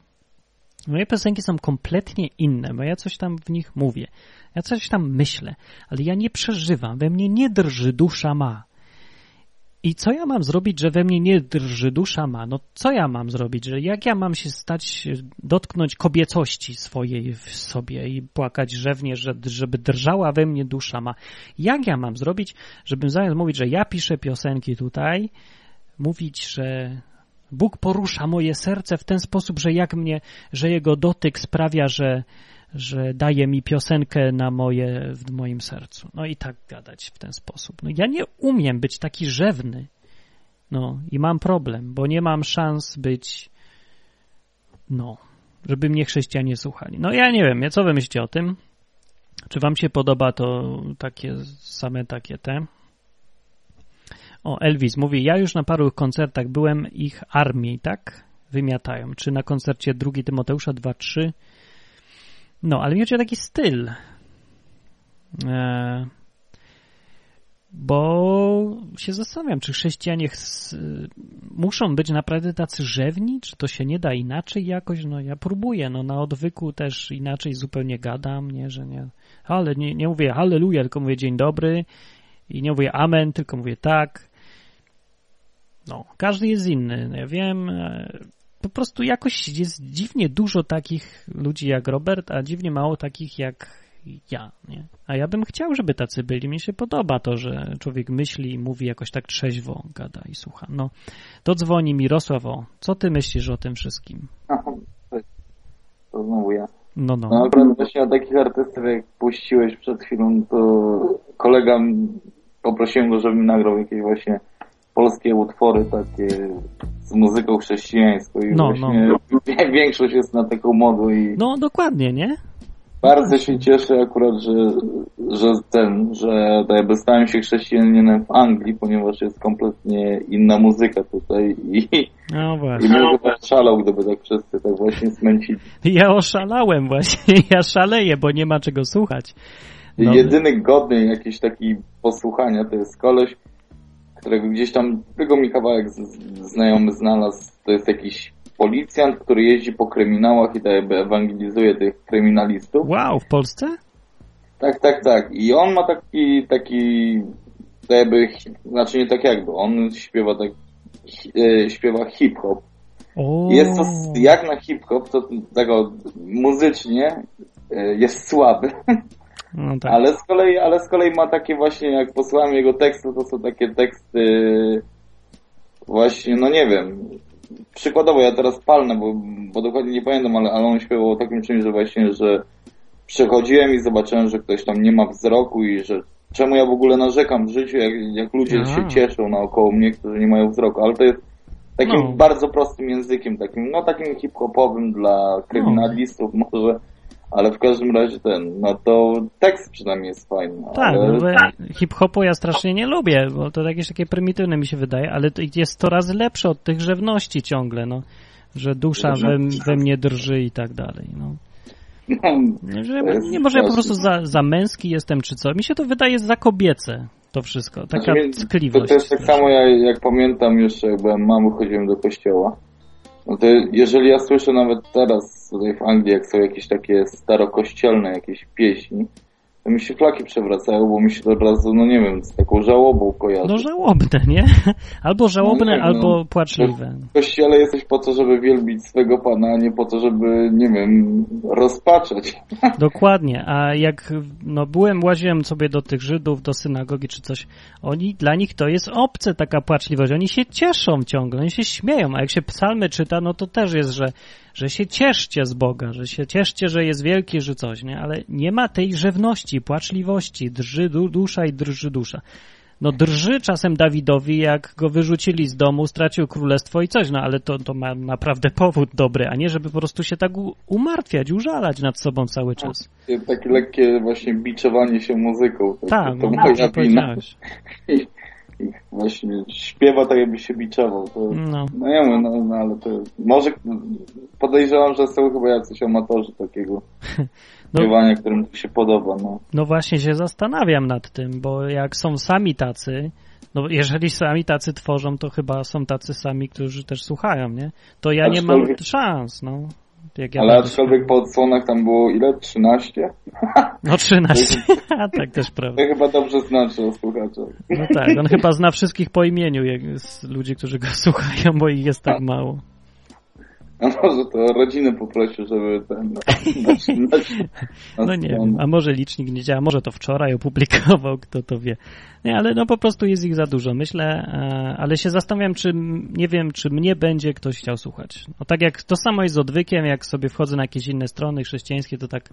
Moje piosenki są kompletnie inne, bo ja coś tam w nich mówię. Ja coś tam myślę, ale ja nie przeżywam, we mnie nie drży dusza ma. I co ja mam zrobić, że we mnie nie drży dusza ma? No co ja mam zrobić, że jak ja mam się stać, dotknąć kobiecości swojej w sobie i płakać rzewnie, że, żeby drżała we mnie dusza ma? Jak ja mam zrobić, żebym zamiast mówić, że ja piszę piosenki tutaj, mówić, że Bóg porusza moje serce w ten sposób, że jak mnie, że jego dotyk sprawia, że, że daje mi piosenkę na moje, w moim sercu. No i tak gadać w ten sposób. No ja nie umiem być taki rzewny. No i mam problem, bo nie mam szans być, no, żeby mnie chrześcijanie słuchali. No ja nie wiem, co wy myślicie o tym? Czy wam się podoba to takie same takie te? O, Elvis mówi, ja już na paru koncertach byłem ich armii, tak? Wymiatają. Czy na koncercie drugi Tymoteusza 2.3 No, ale mi chodzi o taki styl. E, bo się zastanawiam, czy chrześcijanie ch- muszą być naprawdę tacy rzewni, czy to się nie da inaczej jakoś? No ja próbuję, no na odwyku też inaczej zupełnie gadam, nie, że nie, ale nie, nie mówię halleluja, tylko mówię dzień dobry i nie mówię amen, tylko mówię tak. No, każdy jest inny, no ja wiem, e, po prostu jakoś jest dziwnie dużo takich ludzi jak Robert, a dziwnie mało takich jak ja, nie? A ja bym chciał, żeby tacy byli. Mi się podoba to, że człowiek myśli i mówi jakoś tak trzeźwo, gada i słucha. No, to dzwoni Mirosław, o, co ty myślisz o tym wszystkim? [LAUGHS] To znowu ja. No, no. No akurat właśnie o takich artystów jak puściłeś przed chwilą, to kolega poprosiłem go, żeby mi nagrał jakieś właśnie polskie utwory takie z muzyką chrześcijańską i No, właśnie [LAUGHS] większość jest na taką modę i No, dokładnie, nie? bardzo się cieszę akurat, że, że ten, że jakby stałem się chrześcijaninem w Anglii, ponieważ jest kompletnie inna muzyka tutaj i, No i właśnie. bym chyba szalał, gdyby tak wszyscy tak właśnie smęcili. Ja oszalałem właśnie, [LAUGHS] ja szaleję, bo nie ma czego słuchać. No. Jedyny godny jakiś taki posłuchania to jest koleś, którego gdzieś tam, tylko mi kawałek znajomy znalazł, to jest jakiś policjant, który jeździ po kryminałach i tak jakby ewangelizuje tych kryminalistów. Wow, w Polsce? Tak, tak, tak. I on ma taki, taki, tak jakby, znaczy nie tak jakby, on śpiewa tak, e, śpiewa hip-hop. Jest to jak na hip-hop, to tego muzycznie e, jest słaby. [LAUGHS] no tak. Ale z kolei, ale z kolei ma takie właśnie, jak posłuchałem jego tekstu, to są takie teksty właśnie, no nie wiem. Przykładowo ja teraz palnę, bo, bo dokładnie nie pamiętam, ale, ale on śpiewał o takim czymś, że właśnie, że przechodziłem i zobaczyłem, że ktoś tam nie ma wzroku i że czemu ja w ogóle narzekam w życiu, jak, jak ludzie się cieszą naokoło mnie, którzy nie mają wzroku, ale to jest takim No. bardzo prostym językiem, takim, no takim hip-hopowym dla kryminalistów może, ale w każdym razie ten, no to tekst przynajmniej jest fajny. Tak, ale... no, ja hip-hopu ja strasznie nie lubię, bo to jakieś takie prymitywne mi się wydaje, ale to jest coraz lepsze od tych rzewności ciągle, no. Że dusza we, we mnie drży i tak dalej, no. Nie, [LAUGHS] że nie może ja po prostu za, za męski jestem, czy co. Mi się to wydaje za kobiece, to wszystko. Taka Znaczy, ckliwość. To, to jest tak samo, jak, jak pamiętam jeszcze, jak byłem mały, chodziłem do kościoła. No to jeżeli ja słyszę nawet teraz tutaj w Anglii, jak są jakieś takie starokościelne jakieś pieśni, to mi się flaki przewracają, bo mi się to od razu, no nie wiem, z taką żałobą kojarzy. No żałobne, nie? [LAUGHS] Albo żałobne, No nie, no. albo płaczliwe. W kościele jesteś po to, żeby wielbić swego Pana, a nie po to, żeby, nie wiem, rozpaczać. [LAUGHS] Dokładnie, a jak no byłem, łaziłem sobie do tych Żydów, do synagogi czy coś, oni, dla nich to jest obce taka płaczliwość, oni się cieszą ciągle, oni się śmieją, a jak się psalmy czyta, no to też jest, że, że się cieszcie z Boga, że się cieszcie, że jest wielki, że coś, nie? Ale nie ma tej rzewności, płaczliwości, drży du- dusza i drży dusza. No drży czasem Dawidowi, jak go wyrzucili z domu, stracił królestwo i coś, no ale to, to ma naprawdę powód dobry, a nie żeby po prostu się tak umartwiać, użalać nad sobą cały czas. Takie lekkie właśnie biczowanie się muzyką. To, Tak, to no, moja dobrze wina. I właśnie śpiewa tak, jakby się biczował. To, No. no nie wiem, no, no ale to może podejrzewam, że są chyba jacyś amatorzy takiego [LAUGHS] No. śpiewania, którym to się podoba. No. No właśnie się zastanawiam nad tym, bo jak są sami tacy, no jeżeli sami tacy tworzą, to chyba są tacy sami, którzy też słuchają, nie? To ja nie mam Aczkolwiek- szans, no. Jak ja ale będę aczkolwiek po odsłonach tam było ile? 13? [LAUGHS] No 13, a [LAUGHS] tak też prawda. To chyba dobrze znaczy o słuchaczach. No tak, on chyba zna wszystkich po imieniu jak, z ludzi, którzy go [LAUGHS] słuchają, bo ich jest tak mało. A może to rodzinę poprosił, żeby ten... No nie wiem, a może licznik nie działa, może to wczoraj opublikował, kto to wie. Nie, ale no po prostu jest ich za dużo, myślę, e, ale się zastanawiam, czy, nie wiem, czy mnie będzie ktoś chciał słuchać. No tak jak, to samo jest z odwykiem, jak sobie wchodzę na jakieś inne strony chrześcijańskie, to tak,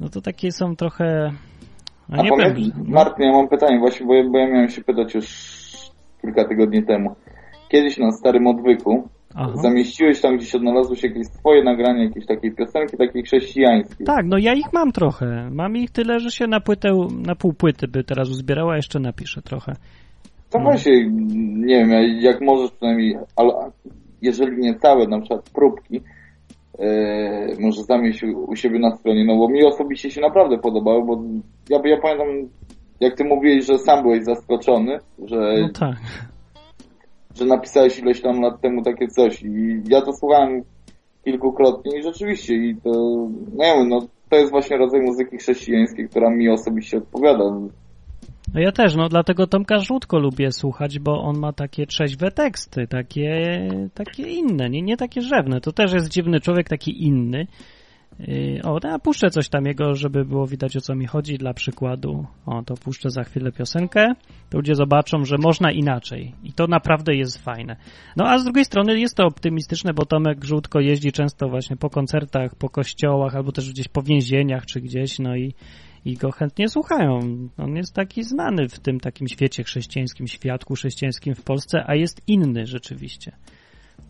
no to takie są trochę, no A nie pamię- wiem, Martin, ja mam pytanie właśnie, bo, ja- bo ja miałem się pytać już kilka tygodni temu. Kiedyś na starym odwyku aha. zamieściłeś tam gdzieś odnalazłeś jakieś twoje nagranie jakiejś takiej piosenki, takiej chrześcijańskiej. Tak, no ja ich mam trochę. Mam ich tyle, że się na płytę, na pół płyty by teraz uzbierała, jeszcze napiszę trochę. To No. właśnie, nie wiem, jak możesz przynajmniej, ale jeżeli nie całe, na przykład próbki, e, może zamieść u, u siebie na stronie, no bo mi osobiście się naprawdę podobało, bo ja, ja pamiętam, jak ty mówiłeś, że sam byłeś zaskoczony, że, No tak. Że napisałeś ileś tam lat temu takie coś i ja to słuchałem kilkukrotnie i rzeczywiście i to, no ja no to jest właśnie rodzaj muzyki chrześcijańskiej, która mi osobiście odpowiada. No ja też, no dlatego Tomka Żółtko lubię słuchać, bo on ma takie trzeźwe teksty, takie, takie inne, nie, nie takie rzewne. To też jest dziwny człowiek, taki inny. Yy, O, ja puszczę coś tam jego, żeby było widać o co mi chodzi, dla przykładu. O, to puszczę za chwilę piosenkę. To ludzie zobaczą, że można inaczej. I to naprawdę jest fajne. No a z drugiej strony jest to optymistyczne, bo Tomek Żółtko jeździ często właśnie po koncertach, po kościołach, albo też gdzieś po więzieniach, czy gdzieś, no i i go chętnie słuchają. On jest taki znany w tym takim świecie chrześcijańskim, świadku chrześcijańskim w Polsce, a jest inny rzeczywiście.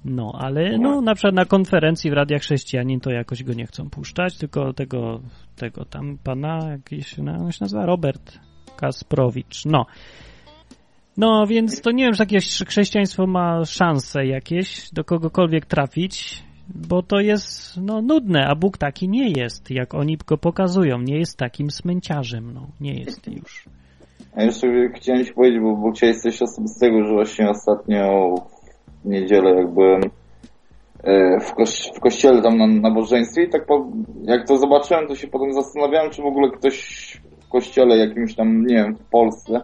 No, ale no, na przykład na konferencji w Radiach Chrześcijanin to jakoś go nie chcą puszczać, tylko tego, tego tam pana jakiś, no, on się nazywa Robert Kasprowicz. No. No, więc to nie wiem, czy takie chrześcijaństwo ma szanse jakieś do kogokolwiek trafić, bo to jest no, nudne, a Bóg taki nie jest, jak oni go pokazują. Nie jest takim smęciarzem, no, nie jest już. A jeszcze chciałem ci powiedzieć, bo, bo chciałeś coś osobistego, że właśnie ostatnio niedzielę jak byłem e, w, koś w kościele tam na nabożeństwie i tak po, jak to zobaczyłem, to się potem zastanawiałem, czy w ogóle ktoś w kościele jakimś tam, nie wiem, w Polsce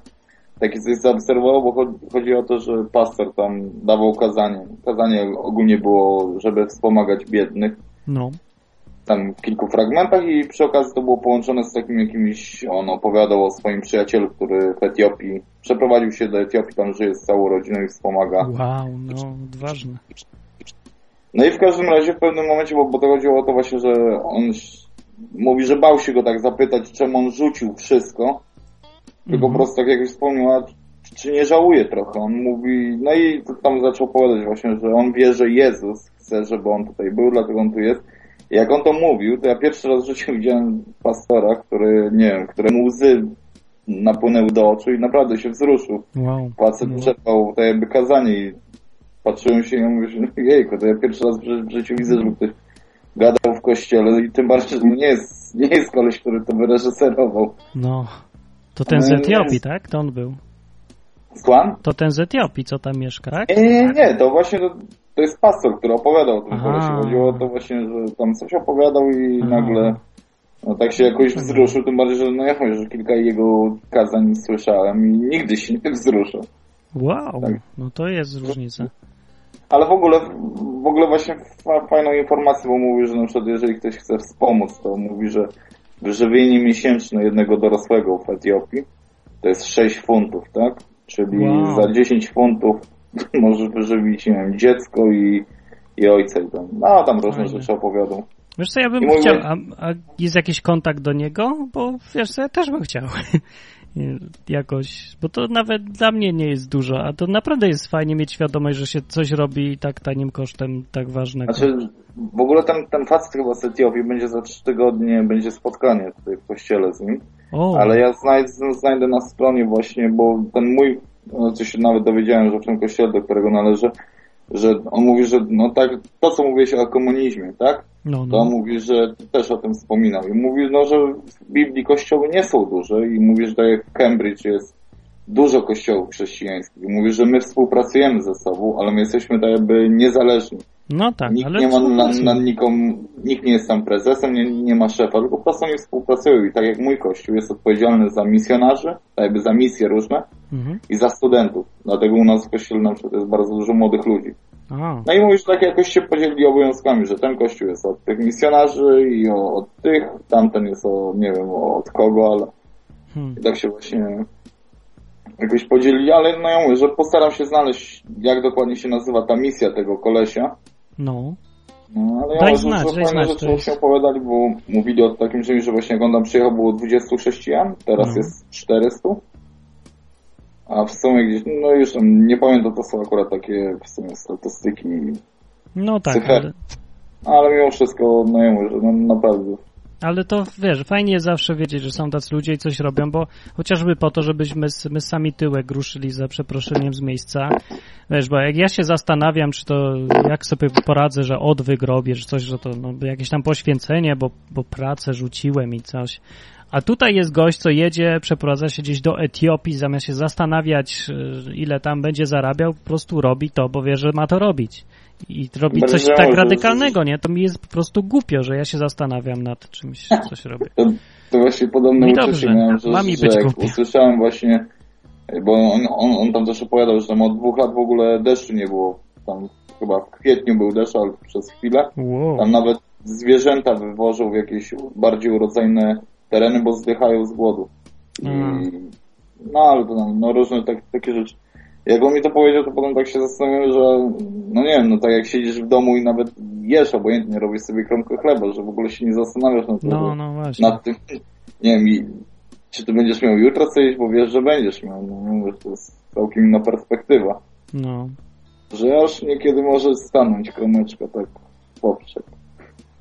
taki coś zaobserwował, bo chodzi, chodzi o to, że pastor tam dawał kazanie. Kazanie ogólnie było, żeby wspomagać biednych. No. Tam w kilku fragmentach i przy okazji to było połączone z takim jakimś, on opowiadał o swoim przyjacielu, który w Etiopii przeprowadził się do Etiopii, tam żyje z całą rodziną i wspomaga. Wow, no, odważne. No i w każdym razie w pewnym momencie, bo, bo to chodziło o to właśnie, że on mówi, że bał się go tak zapytać, czemu on rzucił wszystko, tylko po prostu tak jak wspomniał, a czy nie żałuje trochę? On mówi, no i tam zaczął opowiadać właśnie, że on wie, że Jezus chce, żeby on tutaj był, dlatego on tu jest. Jak on to mówił, to ja pierwszy raz w życiu widziałem pastora, który, nie wiem, któremu łzy napłynęły do oczu i naprawdę się wzruszył. Wow. Facet No. przerwał to jakby kazanie i patrzyłem się i mówię, że no jejku, to ja pierwszy raz w, ży- w życiu widzę, żeby ktoś gadał w kościele i tym bardziej, że to nie jest, nie jest koleś, który to wyreżyserował. No. To ten z nie Etiopii, tak? To on był. Skłam? To ten z Etiopii, co tam mieszka, tak? Nie, nie, nie, to właśnie to, to jest pastor, który opowiadał o tym kolesie. Chodziło o to właśnie, że tam coś opowiadał i Aha. nagle no, tak się jakoś wzruszył, tym bardziej, że no ja mówię, że kilka jego kazań słyszałem i nigdy się nie wzruszał. Wow, Tak. no to jest różnica. Ale w ogóle, w ogóle właśnie fa- fajną informację, bo mówi, że na przykład jeżeli ktoś chce wspomóc, to mówi, że wyżywienie miesięczne jednego dorosłego w Etiopii to jest 6 funtów, tak? Czyli Wow. za 10 funtów [LAUGHS] możesz wyżywić, nie wiem, dziecko i, i ojca i tam, no tam różne Fajne. rzeczy opowiadał. Wiesz co, ja bym I chciał, a, a jest jakiś kontakt do niego? Bo wiesz co, ja też bym chciał. [LAUGHS] Jakoś, bo to nawet dla mnie nie jest dużo, a to naprawdę jest fajnie mieć świadomość, że się coś robi tak tanim kosztem, tak ważnego. Znaczy, w ogóle ten, ten facet chyba z Etiopii będzie za 3 tygodnie, będzie spotkanie tutaj w kościele z nim. o, Ale ja znajdę, znajdę na stronie właśnie, bo ten mój, no, co się nawet dowiedziałem, że w tym kościele, do którego należę, że on mówi, że no tak, to co mówiłeś o komunizmie, tak? no, To on no. mówi, że też o tym wspominał. I mówi, no, że w Biblii kościoły nie są duże i mówi, że tak jak Cambridge jest dużo kościołów chrześcijańskich. Mówi, że my współpracujemy ze sobą, ale my jesteśmy tak jakby niezależni. no tak, Nikt ale nie ma na, współpracują. na nikomu, nikt nie jest tam prezesem, nie, nie ma szefa, tylko po prostu oni współpracują i tak jak mój kościół jest odpowiedzialny za misjonarzy, tak jakby za misje różne Mhm. i za studentów. Dlatego u nas w kościele na przykład jest bardzo dużo młodych ludzi. A, No i mówisz, tak jakoś się podzielili obowiązkami, że ten kościół jest od tych misjonarzy i od tych, tamten jest o, nie wiem, od kogo, ale hmm. i tak się właśnie jakoś podzielili, ale no ja mówię, że postaram się znaleźć, jak dokładnie się nazywa ta misja tego kolesia, no, no, ale ja Daj znać, daj znać, rzeczy jest- właśnie opowiadali, bo mówili o takim czymś, że właśnie jak on tam przyjechał było 20 chrześcijan, teraz No. jest 400. A w sumie gdzieś, no już tam, nie pamiętam, to są akurat takie w sumie statystyki, no tak, ale, ale mimo wszystko, no ja mówię, że no, naprawdę Ale to wiesz, fajnie jest zawsze wiedzieć, że są tacy ludzie i coś robią, bo chociażby po to, żebyśmy my sami tyłek ruszyli za przeproszeniem z miejsca. Wiesz, bo jak ja się zastanawiam, czy to jak sobie poradzę, że odwyk robię, czy coś, że to no, jakieś tam poświęcenie, bo, bo pracę rzuciłem i coś. A tutaj jest gość, co jedzie, przeprowadza się gdzieś do Etiopii, zamiast się zastanawiać, y, ile tam będzie zarabiał, po prostu robi to, bo wie, że ma to robić. I robi Bez coś tak że- radykalnego, nie? To mi jest po prostu głupio, że ja się zastanawiam nad czymś, coś robię. To, to właśnie podobne No uczucie dobrze, miałem, że, ma mi że być jak głupio. usłyszałem właśnie, bo on, on, on tam też opowiadał, że tam od dwóch lat w ogóle deszczu nie było. Tam chyba w kwietniu był deszcz, ale przez chwilę. Wow. Tam nawet zwierzęta wywożą w jakieś bardziej urodzajne tereny, bo zdychają z głodu. I, Mm. no ale to tam, no różne tak, takie rzeczy. Jak on mi to powiedział, to potem tak się zastanawiam, że no nie wiem, no tak jak siedzisz w domu i nawet jesz, obojętnie robisz sobie kromkę chleba, że w ogóle się nie zastanawiasz nad, No, tym, no właśnie. nad tym, nie wiem, i, czy ty będziesz miał jutro co jeść, bo wiesz, że będziesz miał. No, mówię, to jest całkiem inna perspektywa. No. Że aż niekiedy może stanąć kromeczka tak poprzek.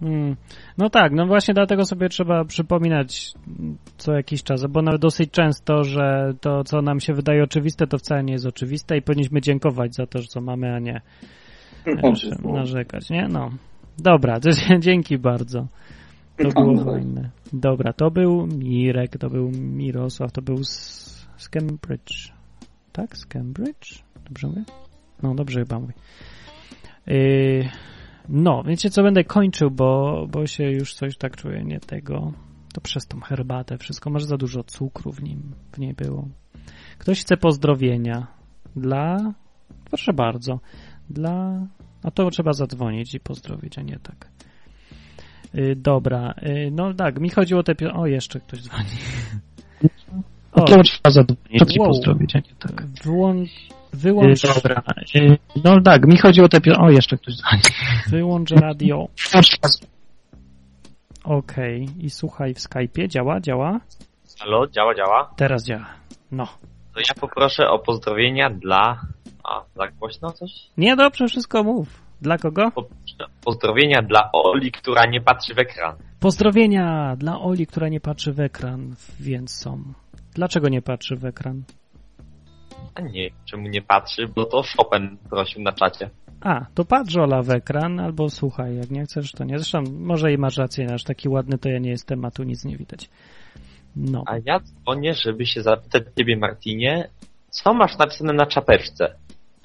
Mm. No tak, no właśnie dlatego sobie trzeba przypominać mm, co jakiś czas, bo nawet dosyć często, że to, co nam się wydaje oczywiste, to wcale nie jest oczywiste i powinniśmy dziękować za to, że co mamy, a nie No, narzekać, nie? No. Dobra, to [LAUGHS] dzięki bardzo. To było fajne. Dobra, to był Mirek, to był Mirosław, to był z, z Cambridge. Tak? Z Cambridge? Dobrze mówię? No, dobrze chyba mówię. Yy, no, wiecie co, będę kończył, bo, bo się już coś tak czuję, nie tego. To przez tą herbatę wszystko, może za dużo cukru w nim, w niej było. Ktoś chce pozdrowienia dla... Proszę bardzo. Dla... A to trzeba zadzwonić i pozdrowić, a nie tak. Yy, dobra, yy, no tak, mi chodziło o te... pio- O, jeszcze ktoś dzwoni. [LAUGHS] O, To trzeba zadzwonić i Wow. pozdrowić, a nie tak. wyłącz... Wyłącz, Y, Dobra. y, No tak, mi chodzi o te... O, jeszcze ktoś dzwoni. wyłącz [LAUGHS] radio. Okej, i słuchaj w Skype'ie, działa, działa? Halo, działa, działa. Teraz działa. No. To ja poproszę o pozdrowienia dla... A, za głośno coś? Nie, dobrze, wszystko mów. Dla kogo? Pozdrowienia dla Oli, która nie patrzy w ekran. Pozdrowienia dla Oli, która nie patrzy w ekran, więc są. Dlaczego nie patrzy w ekran? A nie, czemu nie patrzy? Bo to Chopin prosił na czacie. A, to patrz Ola w ekran, albo słuchaj, jak nie chcesz, to nie. Zresztą może i masz rację, aż taki ładny to ja nie jestem, a tu nic nie widać. No. A ja dzwonię, żeby się zapytać ciebie, Martinie, co masz napisane na czapeczce?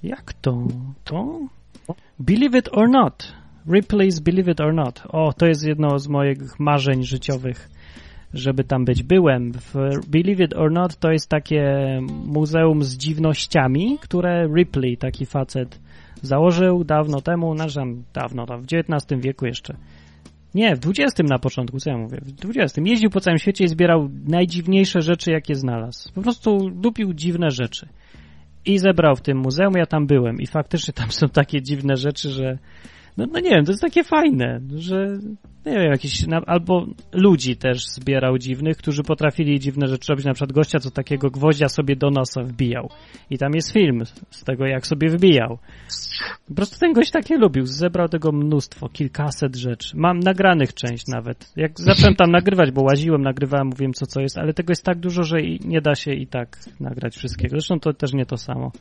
Jak to? To? Believe it or not. Ripley's Believe it or not. O, to jest jedno z moich marzeń życiowych, żeby tam być. Byłem w Believe it or not, to jest takie muzeum z dziwnościami, które Ripley, taki facet, założył dawno temu, tam dawno, tam w XIX wieku jeszcze. Nie, w XX na początku, co ja mówię, w XX. Jeździł po całym świecie i zbierał najdziwniejsze rzeczy, jakie znalazł. Po prostu dupił dziwne rzeczy i zebrał w tym muzeum, ja tam byłem i faktycznie tam są takie dziwne rzeczy, że no, no nie wiem, to jest takie fajne, że nie wiem, jakieś, na, albo ludzi też zbierał dziwnych, którzy potrafili dziwne rzeczy robić, na przykład gościa, co takiego gwoździa sobie do nosa wbijał i tam jest film z tego, jak sobie wbijał. Po prostu ten gość takie lubił, zebrał tego mnóstwo, kilkaset rzeczy. Mam nagranych część nawet. Jak zacząłem tam nagrywać, bo łaziłem, nagrywałem, mówiłem co co jest, ale tego jest tak dużo, że nie da się i tak nagrać wszystkiego. Zresztą to też nie to samo.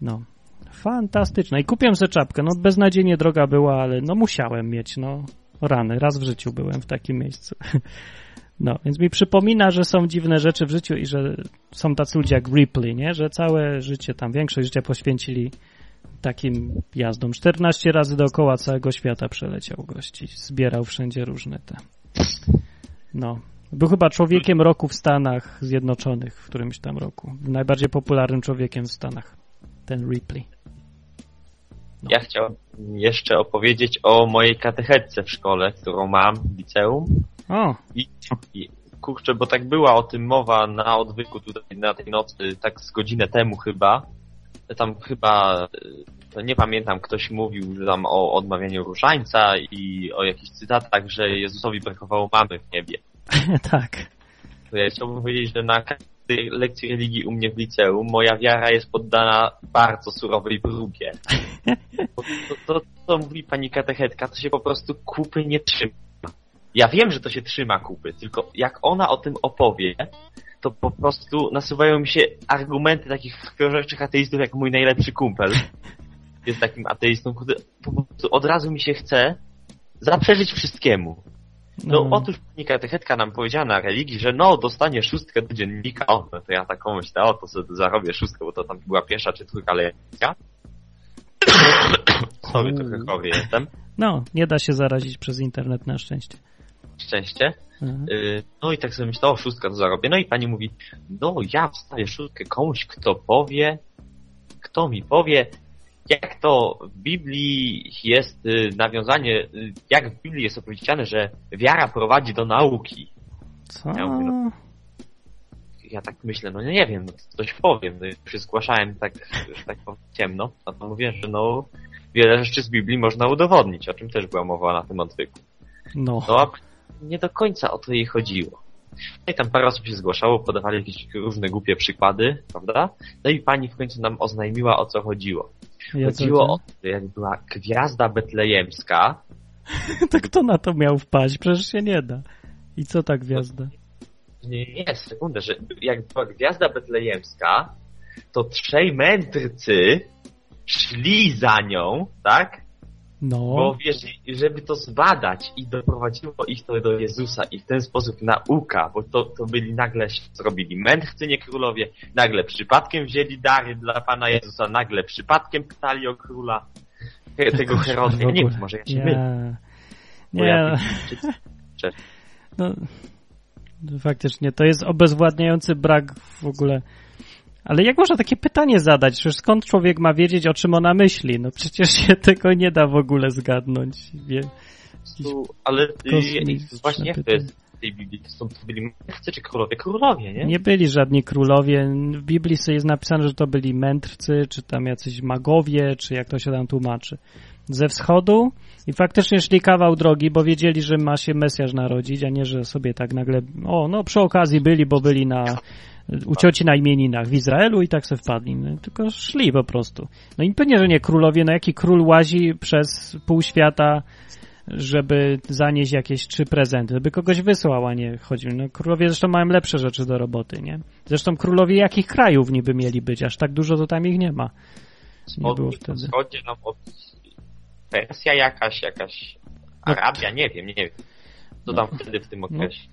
No. Fantastyczne. I kupiłem sobie czapkę. No beznadziejnie droga była, ale no musiałem mieć, no. Rany. Raz w życiu byłem w takim miejscu. [LAUGHS] No, więc mi przypomina, że są dziwne rzeczy w życiu i że są tacy ludzie jak Ripley, nie? Że całe życie, tam większość życia poświęcili takim jazdom. 14 razy dookoła całego świata przeleciał gości. Zbierał wszędzie różne te. No. Był chyba człowiekiem roku w Stanach Zjednoczonych w którymś tam roku. Najbardziej popularnym człowiekiem w Stanach. Ten Ripley. No. Ja chciałem jeszcze opowiedzieć o mojej katechetce w szkole, którą mam w liceum. O, I, I kurczę, bo tak była o tym mowa na odwyku tutaj na tej nocy, tak z godzinę temu chyba. Tam chyba, no nie pamiętam, ktoś mówił tam o odmawianiu różańca i o jakichś cytatach, że Jezusowi brakowało mamy w niebie. [LAUGHS] tak. To ja chciałbym powiedzieć, że na każdej lekcji religii u mnie w liceum moja wiara jest poddana bardzo surowej próbie. To, co mówi pani katechetka, to się po prostu kupy nie trzyma. Ja wiem, że to się trzyma kupy, tylko jak ona o tym opowie, to po prostu nasuwają mi się argumenty takich wskrzeszczych ateistów, jak mój najlepszy kumpel. Jest takim ateistą, który po prostu od razu mi się chce zaprzeczyć wszystkiemu. No, No. otóż pani katechetka nam powiedziała na religii, że no, dostanie szóstkę do dziennika. O, no to ja taką myślę, o, to sobie zarobię szóstkę, bo to tam była pierwsza czy trójka lekcja. [COUGHS] Sorry, trochę chory jestem. No, nie da się zarazić przez internet na szczęście. Szczęście. Mhm. Y, No i tak sobie myślę, o, szóstka to zarobię. No i pani mówi, no ja wstawię szóstkę komuś, kto powie, kto mi powie, jak to w Biblii jest y, nawiązanie, y, jak w Biblii jest opowiedziane, że wiara prowadzi do nauki. Co? Ja mówię, no. Ja tak myślę, no nie wiem, no coś powiem. No się zgłaszałem tak, tak ciemno, a to mówię, że no wiele rzeczy z Biblii można udowodnić, o czym też była mowa na tym odwyku. No. No nie do końca o to jej chodziło. No i tam parę osób się zgłaszało, podawali jakieś różne głupie przykłady, prawda? No i pani w końcu nam oznajmiła o co chodziło. Ja Chodziło o to, że jak była gwiazda betlejemska, [LAUGHS] To kto na to miał wpaść? Przecież się nie da. I co ta gwiazda? nie, nie, sekundę, że jak była gwiazda betlejemska, to trzej mędrcy szli za nią, tak? No. Bo wiesz, żeby to zbadać i doprowadziło ich to do Jezusa i w ten sposób nauka, bo to, to byli nagle się zrobili mędrcy, nie królowie, nagle przypadkiem wzięli dary dla Pana Jezusa, nagle przypadkiem pytali o króla te- tego [LAUGHS] Heroda. Ja nie wiem, może ja się mylę. Nie. Ja no, faktycznie, to jest obezwładniający brak w ogóle. Ale jak można takie pytanie zadać? Przecież skąd człowiek ma wiedzieć, o czym ona myśli? No przecież się [LAUGHS] tego nie da w ogóle zgadnąć. Wie, tu- Ale y, właśnie jak to pytanie. jest w tej Biblii? To są to byli mędrcy czy królowie? Królowie, nie? nie byli żadni królowie. W Biblii sobie jest napisane, że to byli mędrcy, czy tam jacyś magowie, czy jak to się tam tłumaczy. Ze wschodu i faktycznie szli kawał drogi, bo wiedzieli, że ma się Mesjasz narodzić, a nie, że sobie tak nagle, o, no przy okazji byli, bo byli na, u cioci na imieninach w Izraelu i tak se wpadli. No, tylko szli po prostu. No i pewnie, że nie królowie, no jaki król łazi przez pół świata, żeby zanieść jakieś trzy prezenty, żeby kogoś wysłał, a nie chodził. No królowie zresztą mają lepsze rzeczy do roboty, nie? Zresztą królowie jakich krajów niby mieli być? Aż tak dużo to tam ich nie ma. Nie było wtedy. wschodzie nam od Persja jakaś, jakaś No. Arabia, nie wiem, nie wiem. Co tam wtedy w tym okresie?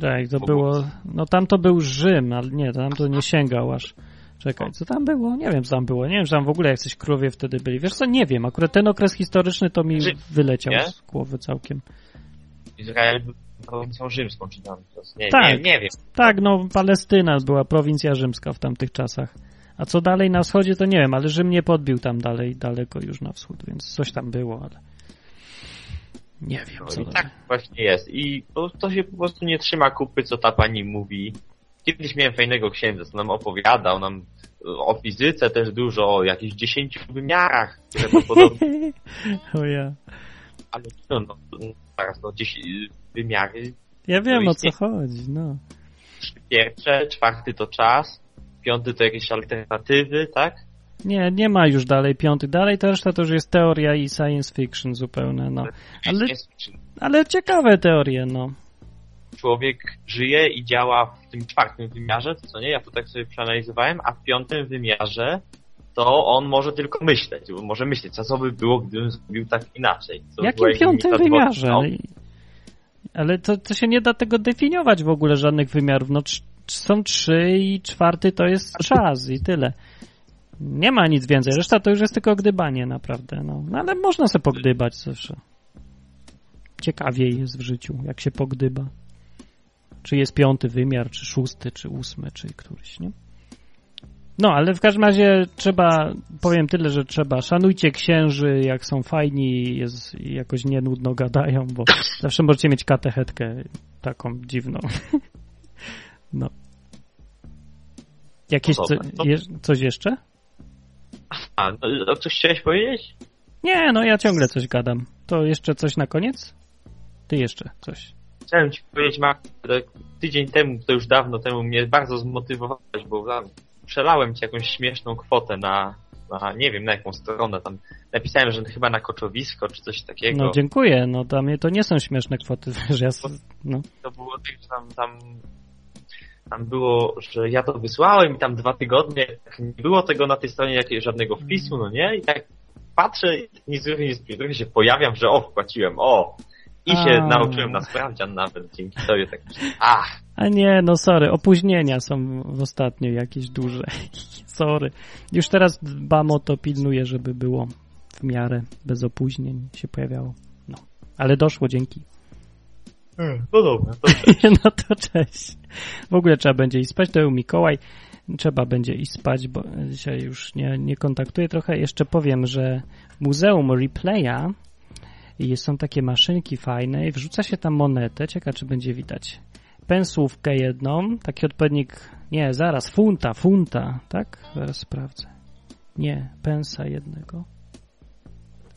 Tak, to było. No tam to był Rzym, ale nie, tam to nie sięgał aż. Czekaj, co tam było? Nie wiem, co tam było. Nie wiem, czy tam w ogóle jacyś królowie wtedy byli. Wiesz co, nie wiem. Akurat ten okres historyczny to mi Rzym, wyleciał nie? z głowy całkiem. Izrael był prowincją rzymską, czy tam. Nie, Tak. nie, nie wiem. Tak, no Palestyna była prowincja rzymska w tamtych czasach. A co dalej na wschodzie, to nie wiem, ale Rzym nie podbił tam dalej, daleko już na wschód, więc coś tam było, ale nie wiem, No co i tak właśnie jest. I to, się po prostu nie trzyma kupy, co ta pani mówi. Kiedyś miałem fajnego księdza, co nam opowiadał, nam o fizyce też dużo, o jakichś dziesięciu wymiarach, które to podobnie, [LAUGHS] O ja. ale no, no, zaraz, no, dziesię- wymiary Ja wiem, o co chodzi, no. pierwsze, czwarty to czas, piąty to jakieś alternatywy, tak? Nie, nie ma już dalej piątych. Dalej to reszta to już jest teoria i science fiction zupełne, no. Ale, ale ciekawe teorie, no. człowiek żyje i działa w tym czwartym wymiarze, to co nie? Ja to tak sobie przeanalizowałem, a w piątym wymiarze to on może tylko myśleć. On może myśleć, co by było, gdybym zrobił tak inaczej. Co Jakim piątym wymiarze? dwoma- Ale, ale to, to się nie da tego definiować w ogóle, żadnych wymiarów. No są trzy i czwarty to jest czas i tyle. Nie ma nic więcej. Reszta to już jest tylko gdybanie naprawdę. No, no ale można sobie pogdybać zawsze. Ciekawiej jest w życiu, jak się pogdyba. Czy jest piąty wymiar, czy szósty, czy ósmy, czy któryś, nie? No, ale w każdym razie trzeba, powiem tyle, że trzeba, szanujcie księży, jak są fajni jest, jakoś nie nudno gadają, bo zawsze możecie mieć katechetkę taką dziwną. [LAUGHS] No. Jakieś No co, dobra, je, coś jeszcze? A, no, coś chciałeś powiedzieć? Nie, no ja ciągle coś gadam. To jeszcze coś na koniec? Ty jeszcze coś. Chciałem ci powiedzieć, Mark, tydzień temu, to już dawno temu mnie bardzo zmotywowałeś, bo przelałem ci jakąś śmieszną kwotę na na, nie wiem na jaką stronę, tam napisałem, że chyba na koczowisko, czy coś takiego. No dziękuję, no dla mnie to nie są śmieszne kwoty, [LAUGHS] że ja, no. To było tak, że tam, tam, tam było, że ja to wysłałem i tam dwa tygodnie nie było tego na tej stronie jakiegoś żadnego wpisu, no nie? I tak patrzę, i nic trochę, nic, trochę się pojawiam, że o, wpłaciłem, o! I się A. nauczyłem na sprawdzian nawet dzięki tobie tak. Ach, A nie, no sorry, opóźnienia są w ostatnio jakieś duże. [LAUGHS] sorry. Już teraz dbam o to, pilnuję, żeby było w miarę bez opóźnień się pojawiało. No, ale doszło dzięki. No dobra, to [LAUGHS] no to cześć. W ogóle trzeba będzie iść spać, to był Mikołaj. Trzeba będzie iść spać, bo dzisiaj już nie, nie kontaktuję trochę. Jeszcze powiem, że w Muzeum Replaya i są takie maszynki fajne i wrzuca się tam monetę. Ciekawe, czy będzie widać. Pensłówkę jedną, taki odpowiednik, nie, zaraz, funta, funta, tak? Zaraz sprawdzę. Nie, pensa jednego.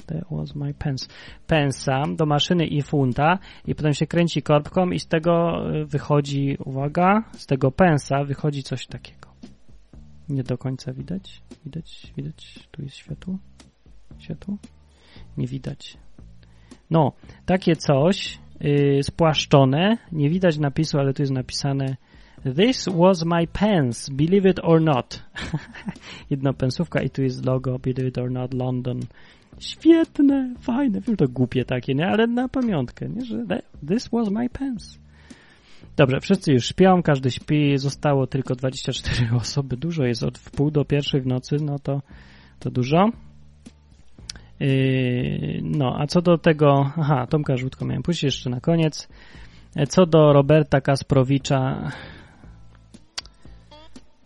That was my pence. Pensa do maszyny i funta i potem się kręci korbką i z tego y, wychodzi, uwaga, z tego pensa wychodzi coś takiego. Nie do końca widać. Widać, widać. Tu jest światło. Światło? Nie widać. No, takie coś yy, spłaszczone. Nie widać napisu, ale tu jest napisane This was my pence, believe it or not. [LAUGHS] Jedna pensówka i tu jest logo Believe it or not London. Świetne, fajne. Wiem, to głupie takie, nie? Ale na pamiątkę, nie? Że this was my pence. Dobrze, wszyscy już śpią, każdy śpi, zostało tylko 24 [LAUGHS] osoby. Dużo jest od wpół do pierwszej w nocy, no to, to dużo. Yy, no, a co do tego, aha, Tomka Żółtko miałem puścić jeszcze na koniec. E, Co do Roberta Kasprowicza,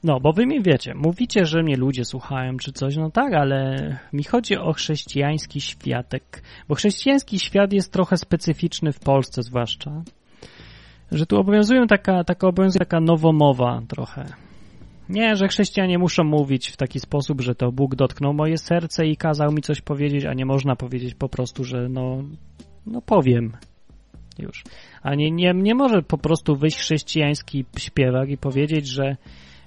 no, bo wy mi wiecie, mówicie, że mnie ludzie słuchają czy coś, no tak, ale mi chodzi o chrześcijański światek, bo chrześcijański świat jest trochę specyficzny w Polsce zwłaszcza, że tu obowiązują taka, taka obowiązuje taka nowomowa trochę. Nie, że chrześcijanie muszą mówić w taki sposób, że to Bóg dotknął moje serce i kazał mi coś powiedzieć, a nie można powiedzieć po prostu, że no, no powiem. Już. A nie, nie, nie może po prostu wyjść chrześcijański śpiewak i powiedzieć, że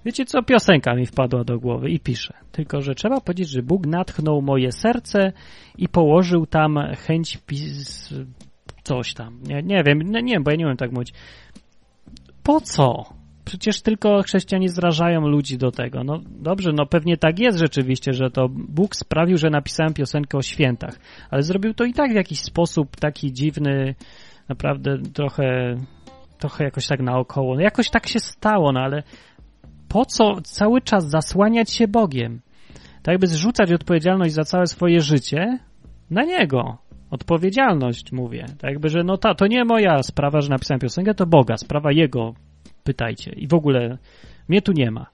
wiecie co, piosenka mi wpadła do głowy i piszę. Tylko, że trzeba powiedzieć, że Bóg natchnął moje serce i położył tam chęć pis... coś tam. Nie, nie wiem, nie, nie wiem, bo ja nie wiem tak mówić. Po co? Przecież tylko chrześcijanie zrażają ludzi do tego. No dobrze, no pewnie tak jest rzeczywiście, że to Bóg sprawił, że napisałem piosenkę o świętach, ale zrobił to i tak w jakiś sposób taki dziwny, naprawdę trochę, trochę jakoś tak naokoło. No jakoś tak się stało, no ale po co cały czas zasłaniać się Bogiem? Tak jakby zrzucać odpowiedzialność za całe swoje życie na Niego. Odpowiedzialność, mówię. Tak jakby, że no ta, to nie moja sprawa, że napisałem piosenkę, to Boga, sprawa Jego, pytajcie. I w ogóle mnie tu nie ma.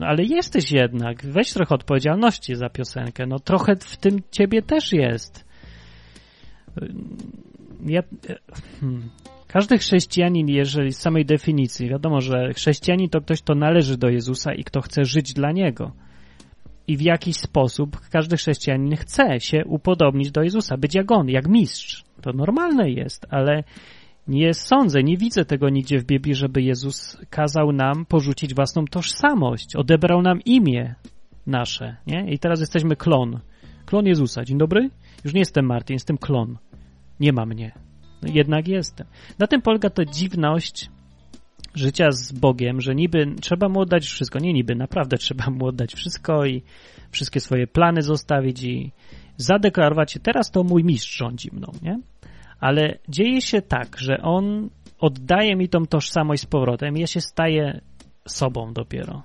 No ale jesteś jednak, weź trochę odpowiedzialności za piosenkę, no trochę w tym ciebie też jest. Ja, hmm. Każdy chrześcijanin, jeżeli z samej definicji, wiadomo, że chrześcijanin to ktoś, kto należy do Jezusa i kto chce żyć dla Niego. I w jakiś sposób każdy chrześcijanin chce się upodobnić do Jezusa, być jak On, jak mistrz. To normalne jest, ale nie sądzę, nie widzę tego nigdzie w Biblii, żeby Jezus kazał nam porzucić własną tożsamość, odebrał nam imię nasze, nie? I teraz jesteśmy klon. Klon Jezusa. Dzień dobry? Już nie jestem Martin, jestem klon. Nie ma mnie. Jednak jestem. Na tym polega to dziwność życia z Bogiem, że niby trzeba mu oddać wszystko. Nie niby, naprawdę [LAUGHS] trzeba mu oddać wszystko i wszystkie swoje plany zostawić i zadeklarować się, teraz to mój mistrz rządzi mną, nie? Ale dzieje się tak, że on oddaje mi tą tożsamość z powrotem i ja się staję sobą dopiero.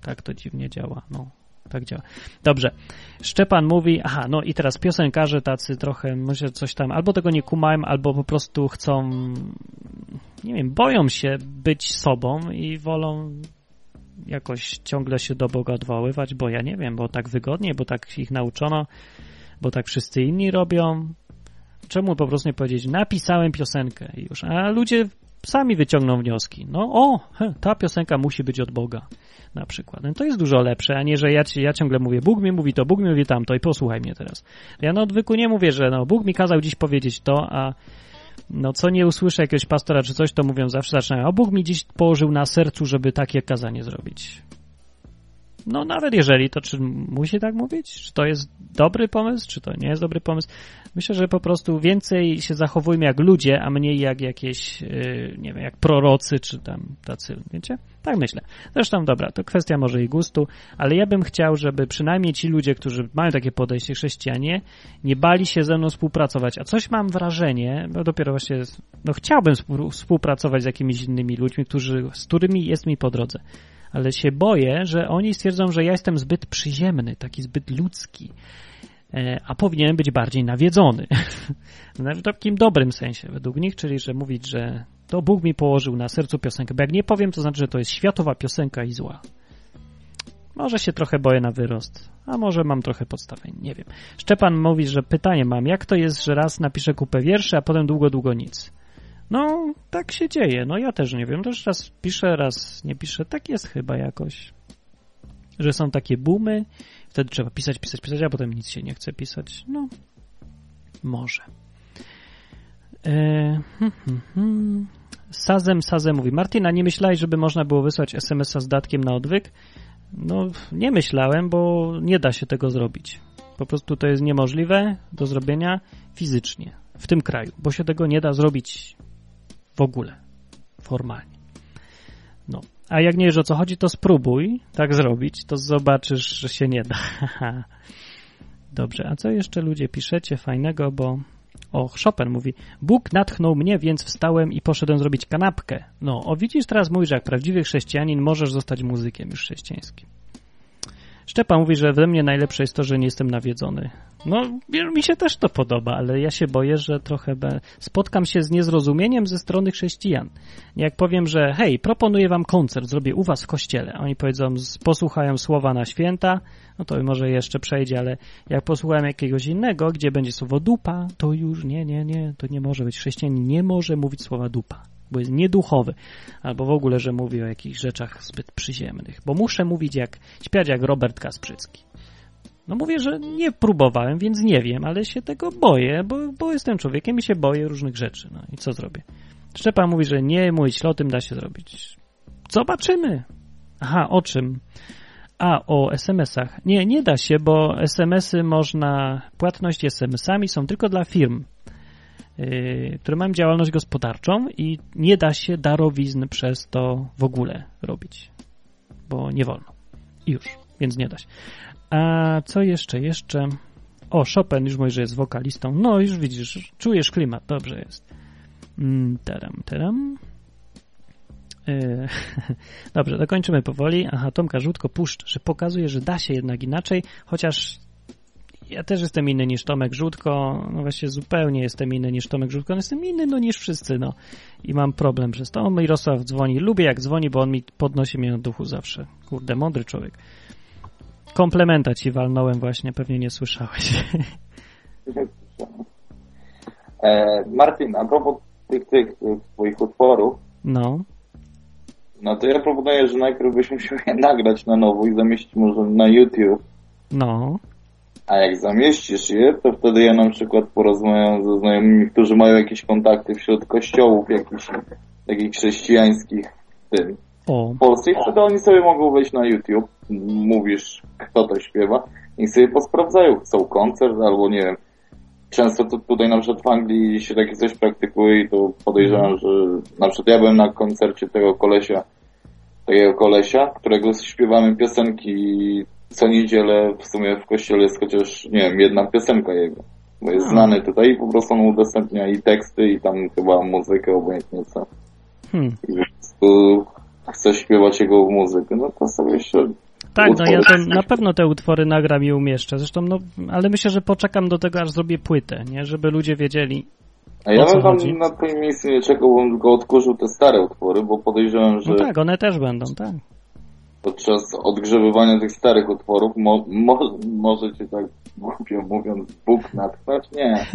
Tak to dziwnie działa, no. Tak działa. Dobrze. Szczepan mówi, aha, no i teraz piosenkarze tacy trochę, może coś tam, albo tego nie kumają, albo po prostu chcą, nie wiem, boją się być sobą i wolą jakoś ciągle się do Boga odwoływać, bo ja nie wiem, bo tak wygodnie, bo tak ich nauczono, bo tak wszyscy inni robią. Czemu po prostu nie powiedzieć, napisałem piosenkę już, a ludzie sami wyciągną wnioski. No o, ta piosenka musi być od Boga na przykład. No to jest dużo lepsze, a nie, że ja, ja ciągle mówię, Bóg mi mówi to, Bóg mi mówi tamto i posłuchaj mnie teraz. Ja na odwyku nie mówię, że no, Bóg mi kazał dziś powiedzieć to, a no co nie usłyszę jakiegoś pastora czy coś, to mówią zawsze zaczynają, a Bóg mi dziś położył na sercu, żeby takie kazanie zrobić. No nawet jeżeli, to czy musi tak mówić? Czy to jest dobry pomysł, czy to nie jest dobry pomysł? Myślę, że po prostu więcej się zachowujmy jak ludzie, a mniej jak jakieś, yy, nie wiem, jak prorocy, czy tam tacy, wiecie? Tak myślę. Zresztą, dobra, to kwestia może i gustu, ale ja bym chciał, żeby przynajmniej ci ludzie, którzy mają takie podejście chrześcijanie, nie bali się ze mną współpracować. A coś mam wrażenie, bo dopiero właśnie, no chciałbym współ- współpracować z jakimiś innymi ludźmi, którzy, z którymi jest mi po drodze. Ale się boję, że oni stwierdzą, że ja jestem zbyt przyziemny, taki zbyt ludzki, e, a powinienem być bardziej nawiedzony. [LAUGHS] w takim dobrym sensie według nich, czyli że mówić, że to Bóg mi położył na sercu piosenkę, bo jak nie powiem, to znaczy, że to jest światowa piosenka i zła. Może się trochę boję na wyrost, a może mam trochę podstawień, nie wiem. Szczepan mówi, że pytanie mam, jak to jest, że raz napiszę kupę wierszy, a potem długo, długo nic? No, tak się dzieje, no ja też nie wiem, też raz piszę, raz nie piszę, tak jest chyba jakoś. Że są takie boomy, wtedy trzeba pisać, pisać, pisać, a potem nic się nie chce pisać, no, może. E, hmm, hmm, hmm. Sazem, Sazem mówi, Martina, nie myślałeś, żeby można było wysłać SMS-a z datkiem na odwyk? No, nie myślałem, bo nie da się tego zrobić. Po prostu to jest niemożliwe do zrobienia fizycznie w tym kraju, bo się tego nie da zrobić w ogóle, formalnie. No, a jak nie wiesz o co chodzi, to spróbuj tak zrobić, to zobaczysz, że się nie da. [LAUGHS] Dobrze, a co jeszcze ludzie piszecie fajnego, bo o, Chopin mówi, Bóg natchnął mnie, więc wstałem i poszedłem zrobić kanapkę. No, o widzisz, teraz mówisz, że jak prawdziwy chrześcijanin możesz zostać muzykiem już chrześcijańskim. Szczepan mówi, że we mnie najlepsze jest to, że nie jestem nawiedzony. No, mi się też to podoba, ale ja się boję, że trochę be... spotkam się z niezrozumieniem ze strony chrześcijan. Jak powiem, że hej, proponuję wam koncert, zrobię u was w kościele. Oni powiedzą, posłuchają słowa na święta, no to może jeszcze przejdzie, ale jak posłuchałem jakiegoś innego, gdzie będzie słowo dupa, to już nie, nie, nie, to nie może być. Chrześcijanin nie może mówić słowa dupa, bo jest nieduchowy. Albo w ogóle, że mówi o jakichś rzeczach zbyt przyziemnych. Bo muszę mówić jak, śpiewać jak Robert Kasprzycki. No mówię, że nie próbowałem, więc nie wiem, ale się tego boję, bo, bo jestem człowiekiem i się boję różnych rzeczy. No i co zrobię? Szczepan mówi, że nie mówić o tym da się zrobić. Zobaczymy. Aha, o czym? A, o SMS-ach. Nie, nie da się, bo SMS-y można, płatności SMS-ami są tylko dla firm, które mają działalność gospodarczą i nie da się darowizn przez to w ogóle robić, bo nie wolno. I już, więc nie da się. A co jeszcze? Jeszcze. O, Chopin już mówi, że jest wokalistą. No, już widzisz, czujesz klimat, dobrze jest. Mm, Teram, teram. Yy, [LAUGHS] Dobrze, dokończymy powoli. Aha, Tomka Żółtko puszcz, że pokazuje, że da się jednak inaczej, chociaż ja też jestem inny niż Tomek Żółtko, no właśnie zupełnie jestem inny niż Tomek Żółtko, no jestem inny no niż wszyscy, no. I mam problem przez to. O, Mirosław dzwoni. Lubię jak dzwoni, bo on mi podnosi mnie na duchu zawsze. Kurde, mądry człowiek. Komplementa ci walnąłem właśnie, pewnie nie słyszałeś. [LAUGHS] E, Martin, a propos tych, tych, tych twoich utworów, No, no to ja proponuję, że najpierw byśmy je [LAUGHS] nagrać na nowo i zamieścić może na YouTube. no, A jak zamieścisz je, to wtedy ja na przykład porozmawiam ze znajomymi, którzy mają jakieś kontakty wśród kościołów jakichś takich chrześcijańskich w tym o, w Polsce i wtedy oni sobie mogą wejść na YouTube, mówisz kto to śpiewa i sobie posprawdzają, chcą koncert albo nie wiem. Często to tutaj na przykład w Anglii się takie coś praktykuje i to podejrzewam, że na przykład ja byłem na koncercie tego kolesia, takiego kolesia, którego śpiewamy piosenki co niedzielę w sumie w kościele jest chociaż, nie wiem, jedna piosenka jego. Bo jest znany tutaj i po prostu on udostępnia i teksty i tam chyba muzykę obojętnie co. hmm. I po prostu chce śpiewać jego muzykę, no to sobie jeszcze Tak, no ja to utwory. na pewno te utwory nagram i umieszczę. Zresztą, no, ale myślę, że poczekam do tego, aż zrobię płytę, nie? Żeby ludzie wiedzieli. A ja bym tam na twoim miejscu nie czekał, bym tylko odkurzył te stare utwory, bo podejrzewam, że No tak, one też będą, tak. Podczas odgrzebywania tych starych utworów mo, mo, może cię tak głupio mówiąc Bóg natchnąć? Nie.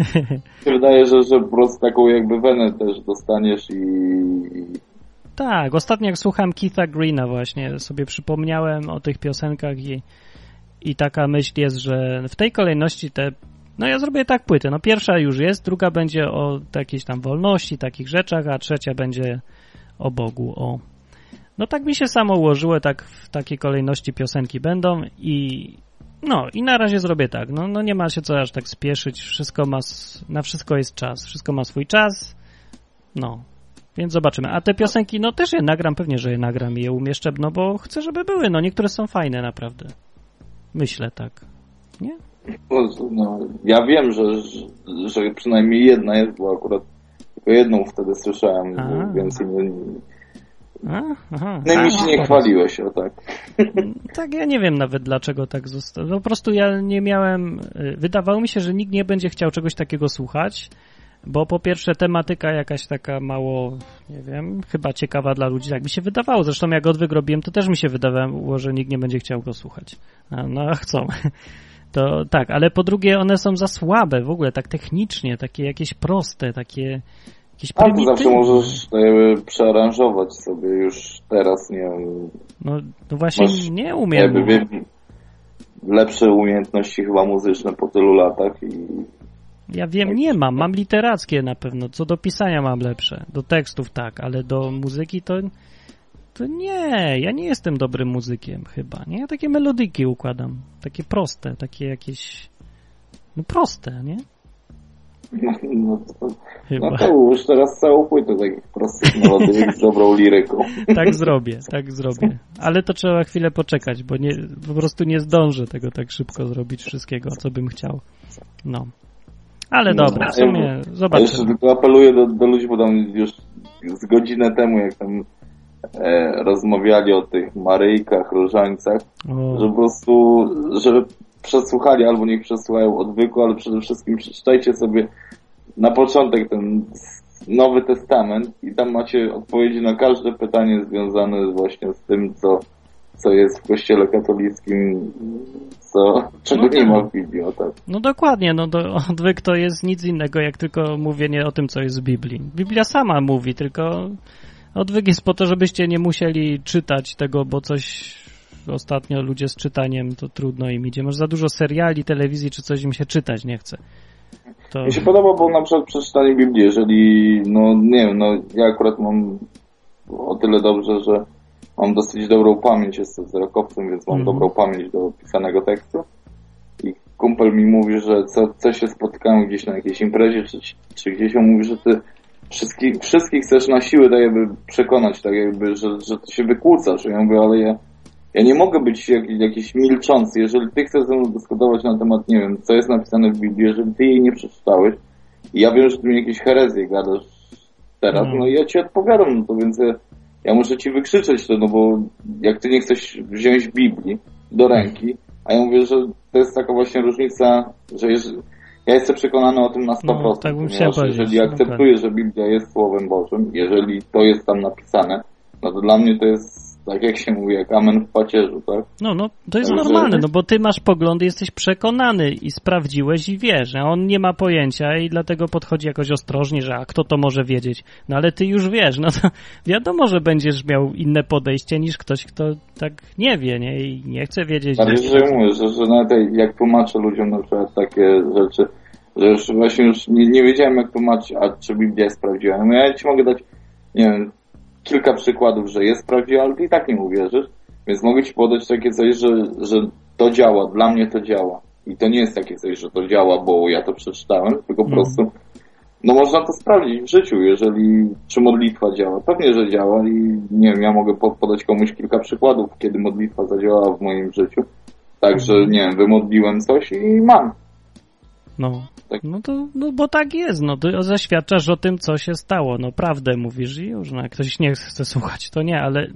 Mi wydaje, że, że po prostu taką jakby wenę też dostaniesz i Tak, ostatnio jak słucham Keitha Greena właśnie, sobie przypomniałem o tych piosenkach i, i taka myśl jest, że w tej kolejności te, no ja zrobię tak płyty, no pierwsza już jest, druga będzie o jakiejś tam wolności, takich rzeczach, a trzecia będzie o Bogu, o No tak mi się samo ułożyło, tak w takiej kolejności piosenki będą i no i na razie zrobię tak. No, no nie ma się co aż tak spieszyć, wszystko ma, na wszystko jest czas, wszystko ma swój czas. No, więc zobaczymy. A te piosenki, no też je nagram, pewnie, że je nagram i je umieszczę, no bo chcę, żeby były. No niektóre są fajne naprawdę. Myślę tak. Nie? No, ja wiem, że, że, przynajmniej jedna jest, bo akurat tylko jedną wtedy słyszałem, A. więcej nie, A, aha. no i mi A, się nie chwaliłeś, o tak. [LAUGHS] Tak, ja nie wiem nawet dlaczego tak zostało. Po prostu ja nie miałem. y, Wydawało mi się, że nikt nie będzie chciał czegoś takiego słuchać, bo po pierwsze tematyka jakaś taka mało, nie wiem, chyba ciekawa dla ludzi, tak mi się wydawało. Zresztą jak odwyk robiłem, to też mi się wydawało, że nikt nie będzie chciał go słuchać. A, no a chcą. [LAUGHS] To tak, ale po drugie one są za słabe w ogóle, tak technicznie, takie jakieś proste, takie A to zawsze możesz jakby przearanżować sobie już teraz, nie wiem, No, no właśnie Masz nie umiem. jakby wie, lepsze umiejętności chyba muzyczne po tylu latach i Ja wiem, nie mam. Mam literackie na pewno. Co do pisania mam lepsze. Do tekstów tak, ale do muzyki to. To nie, ja nie jestem dobrym muzykiem chyba. Nie, ja takie melodyki układam. Takie proste, takie jakieś. No proste, nie? No, to, Chyba. no to już teraz całą płytę takich prostych melodyjek z dobrą liryką. [LAUGHS] Tak zrobię, tak zrobię. Ale to trzeba chwilę poczekać, bo nie, po prostu nie zdążę tego tak szybko zrobić wszystkiego, co bym chciał. No. Ale No, dobra, w sumie A jeszcze tylko apeluję do, do ludzi, bo tam już z godzinę temu, jak tam e, rozmawiali o tych Maryjkach, Różańcach, O, że po prostu, żeby przesłuchali albo niech przesłuchają odwyku, ale przede wszystkim przeczytajcie sobie na początek ten Nowy Testament i tam macie odpowiedzi na każde pytanie związane właśnie z tym, co, co jest w kościele katolickim, co, czego No nie tak. ma w Biblii, o tak. No dokładnie, no do, odwyk to jest nic innego, jak tylko mówienie o tym, co jest w Biblii. Biblia sama mówi, tylko odwyk jest po to, żebyście nie musieli czytać tego, bo coś ostatnio ludzie z czytaniem to trudno im idzie. Może za dużo seriali, telewizji czy coś im się czytać nie chce. To... Mi się podoba, bo na przykład przeczytanie Biblii, jeżeli, no nie wiem, no ja akurat mam o tyle dobrze, że mam dosyć dobrą pamięć, jestem wzrokowcem, więc mam Mhm. dobrą pamięć do pisanego tekstu. I kumpel mi mówi, że co, co się spotkamy gdzieś na jakiejś imprezie, czy, czy gdzieś, on mówi, że ty wszystkich, wszystkich chcesz na siłę tak jakby przekonać, tak jakby, że, że ty się wykłócasz. I ja mówię, ale ja, ja nie mogę być jak, jakiś milczący. Jeżeli ty chcesz ze mną dyskutować na temat, nie wiem, co jest napisane w Biblii, jeżeli ty jej nie przeczytałeś i ja wiem, że ty mi jakieś herezje gadasz teraz, Mhm. no i ja ci odpowiadam, no to więc ja, ja muszę ci wykrzyczeć to, no bo jak ty nie chcesz wziąć Biblii do ręki, a ja mówię, że to jest taka właśnie różnica, że jeżeli, ja jestem przekonany o tym na 100%, No, tak bym ponieważ jeżeli akceptuję, że Biblia jest Słowem Bożym, jeżeli to jest tam napisane, no to dla mnie to jest, tak jak się mówi, jak amen w pacierzu, tak? No, no, to jest Także- normalne, no bo ty masz poglądy, jesteś przekonany i sprawdziłeś i wiesz, a on nie ma pojęcia i dlatego podchodzi jakoś ostrożnie, że a kto to może wiedzieć? No ale ty już wiesz, no to [LAUGHS] wiadomo, że będziesz miał inne podejście niż ktoś, kto tak nie wie, nie? I nie chce wiedzieć. Bardziej, że mówię, że, że nawet jak tłumaczę ludziom na przykład takie rzeczy, że już właśnie już nie, nie wiedziałem jak tłumaczyć, a czy Biblia jest prawdziwa. No ja ci mogę dać, nie wiem, kilka przykładów, że jest prawdziwa, ale ty i tak nie uwierzysz. Więc mogę ci podać takie coś, że, że to działa, dla mnie to działa. I to nie jest takie coś, że to działa, bo ja to przeczytałem, tylko po Mhm. prostu no można to sprawdzić w życiu, jeżeli czy modlitwa działa. Pewnie, że działa i nie wiem, ja mogę po- podać komuś kilka przykładów, kiedy modlitwa zadziałała w moim życiu. Także, nie wiem, wymodliłem coś i mam. No. Tak. No to, no bo tak jest, no ty zaświadczasz o tym, co się stało, no prawdę mówisz i już, no jak ktoś nie chce słuchać, to nie, ale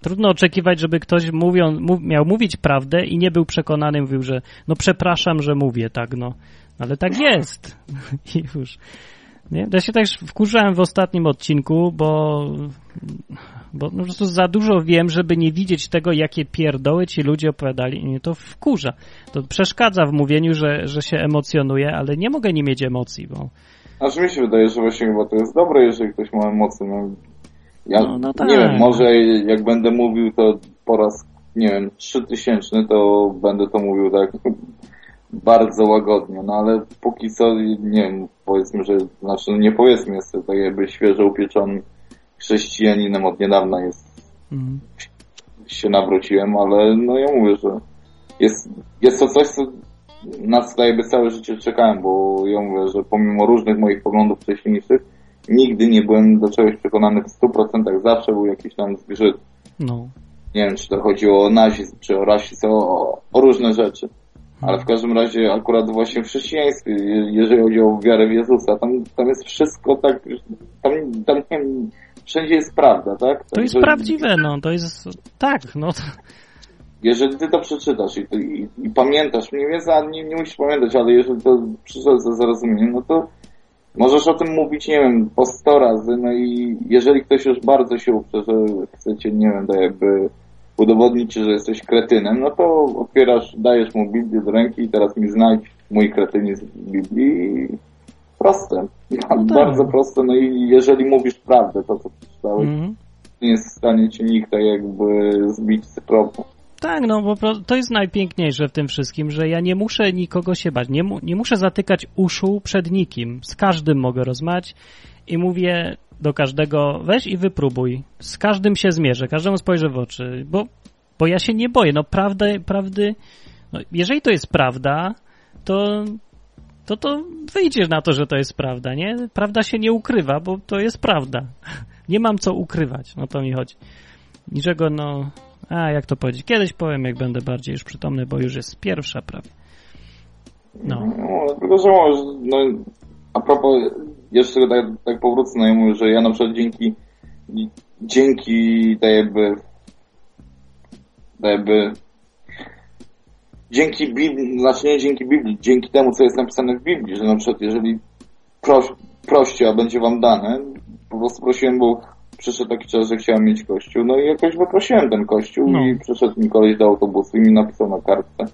trudno oczekiwać, żeby ktoś mówią, mów, miał mówić prawdę i nie był przekonany, mówił, że no przepraszam, że mówię tak, no, ale tak jest [LAUGHS] i już. Nie? Ja się też wkurzałem w ostatnim odcinku, bo, bo no po prostu za dużo wiem, żeby nie widzieć tego, jakie pierdoły ci ludzie opowiadali i mnie to wkurza. To przeszkadza w mówieniu, że, że się emocjonuje, ale nie mogę nie mieć emocji, bo Znaczy mi się wydaje, że właśnie chyba to jest dobre, jeżeli ktoś ma emocje. No, ja No, no tak. nie wiem, może jak będę mówił to po raz, nie wiem, trzy tysięczny, to będę to mówił tak bardzo łagodnie, no ale póki co, nie wiem, powiedzmy, że, znaczy nie powiedzmy, jestem tak jakby świeżo upieczonym chrześcijaninem od niedawna jest Mhm. się nawróciłem, ale no ja mówię, że jest, jest to coś, co na co jakby całe życie czekałem, bo ja mówię, że pomimo różnych moich poglądów wcześniejszych, nigdy nie byłem do czegoś przekonany w 100%, zawsze był jakiś tam zgrzyt. No. Nie wiem, czy to chodziło o nazizm, czy o rasizm, o, o różne rzeczy. Ale w każdym razie akurat właśnie w chrześcijaństwie, je- jeżeli chodzi o wiarę w Jezusa, tam, tam jest wszystko tak, tam, tam nie wiem, wszędzie jest prawda, tak? To jest Także- prawdziwe, no, to jest, tak, no, jeżeli ty to przeczytasz i, i, i pamiętasz mniej więcej, a nie, nie musisz pamiętać, ale jeżeli to przyszedł ze zrozumieniem, no to możesz o tym mówić, nie wiem, po 100 razy, no i jeżeli ktoś już bardzo się uprze, że chcecie, nie wiem, to jakby udowodnić ci, że jesteś kretynem, no to otwierasz, dajesz mu Biblię do ręki i teraz mi znajdź mój kretynizm w Biblii proste. [LAUGHS] tak. Bardzo proste, no i jeżeli mówisz prawdę, to co przeczytałeś, mhm. nie jest w stanie ci nikt tak jakby zbić z. Tak, no prostu to jest najpiękniejsze w tym wszystkim, że ja nie muszę nikogo się bać, nie, mu, nie muszę zatykać uszu przed nikim. Z każdym mogę rozmawiać i mówię do każdego, weź i wypróbuj. Z każdym się zmierzę, każdemu spojrzę w oczy, bo, bo ja się nie boję. No prawdy, prawdy, no, jeżeli to jest prawda, to, to to wyjdziesz na to, że to jest prawda, nie? Prawda się nie ukrywa, bo to jest prawda. Nie mam co ukrywać, no to mi chodzi. Niczego, no, a jak to powiedzieć? Kiedyś powiem, jak będę bardziej już przytomny, bo już jest pierwsza prawie. No. No, tylko że no, a propos, jeszcze tak, tak powrócę, no mówię, że ja na przykład dzięki, dzięki, tak jakby, tak jakby, dzięki Biblii, znaczy nie dzięki Biblii, dzięki temu, co jest napisane w Biblii, że na przykład jeżeli proś, proście, a będzie wam dane, po prostu prosiłem, bo przyszedł taki czas, że chciałem mieć kościół, no i jakoś wyprosiłem ten kościół No. i przyszedł mi koleś do autobusu i mi napisał na kartce,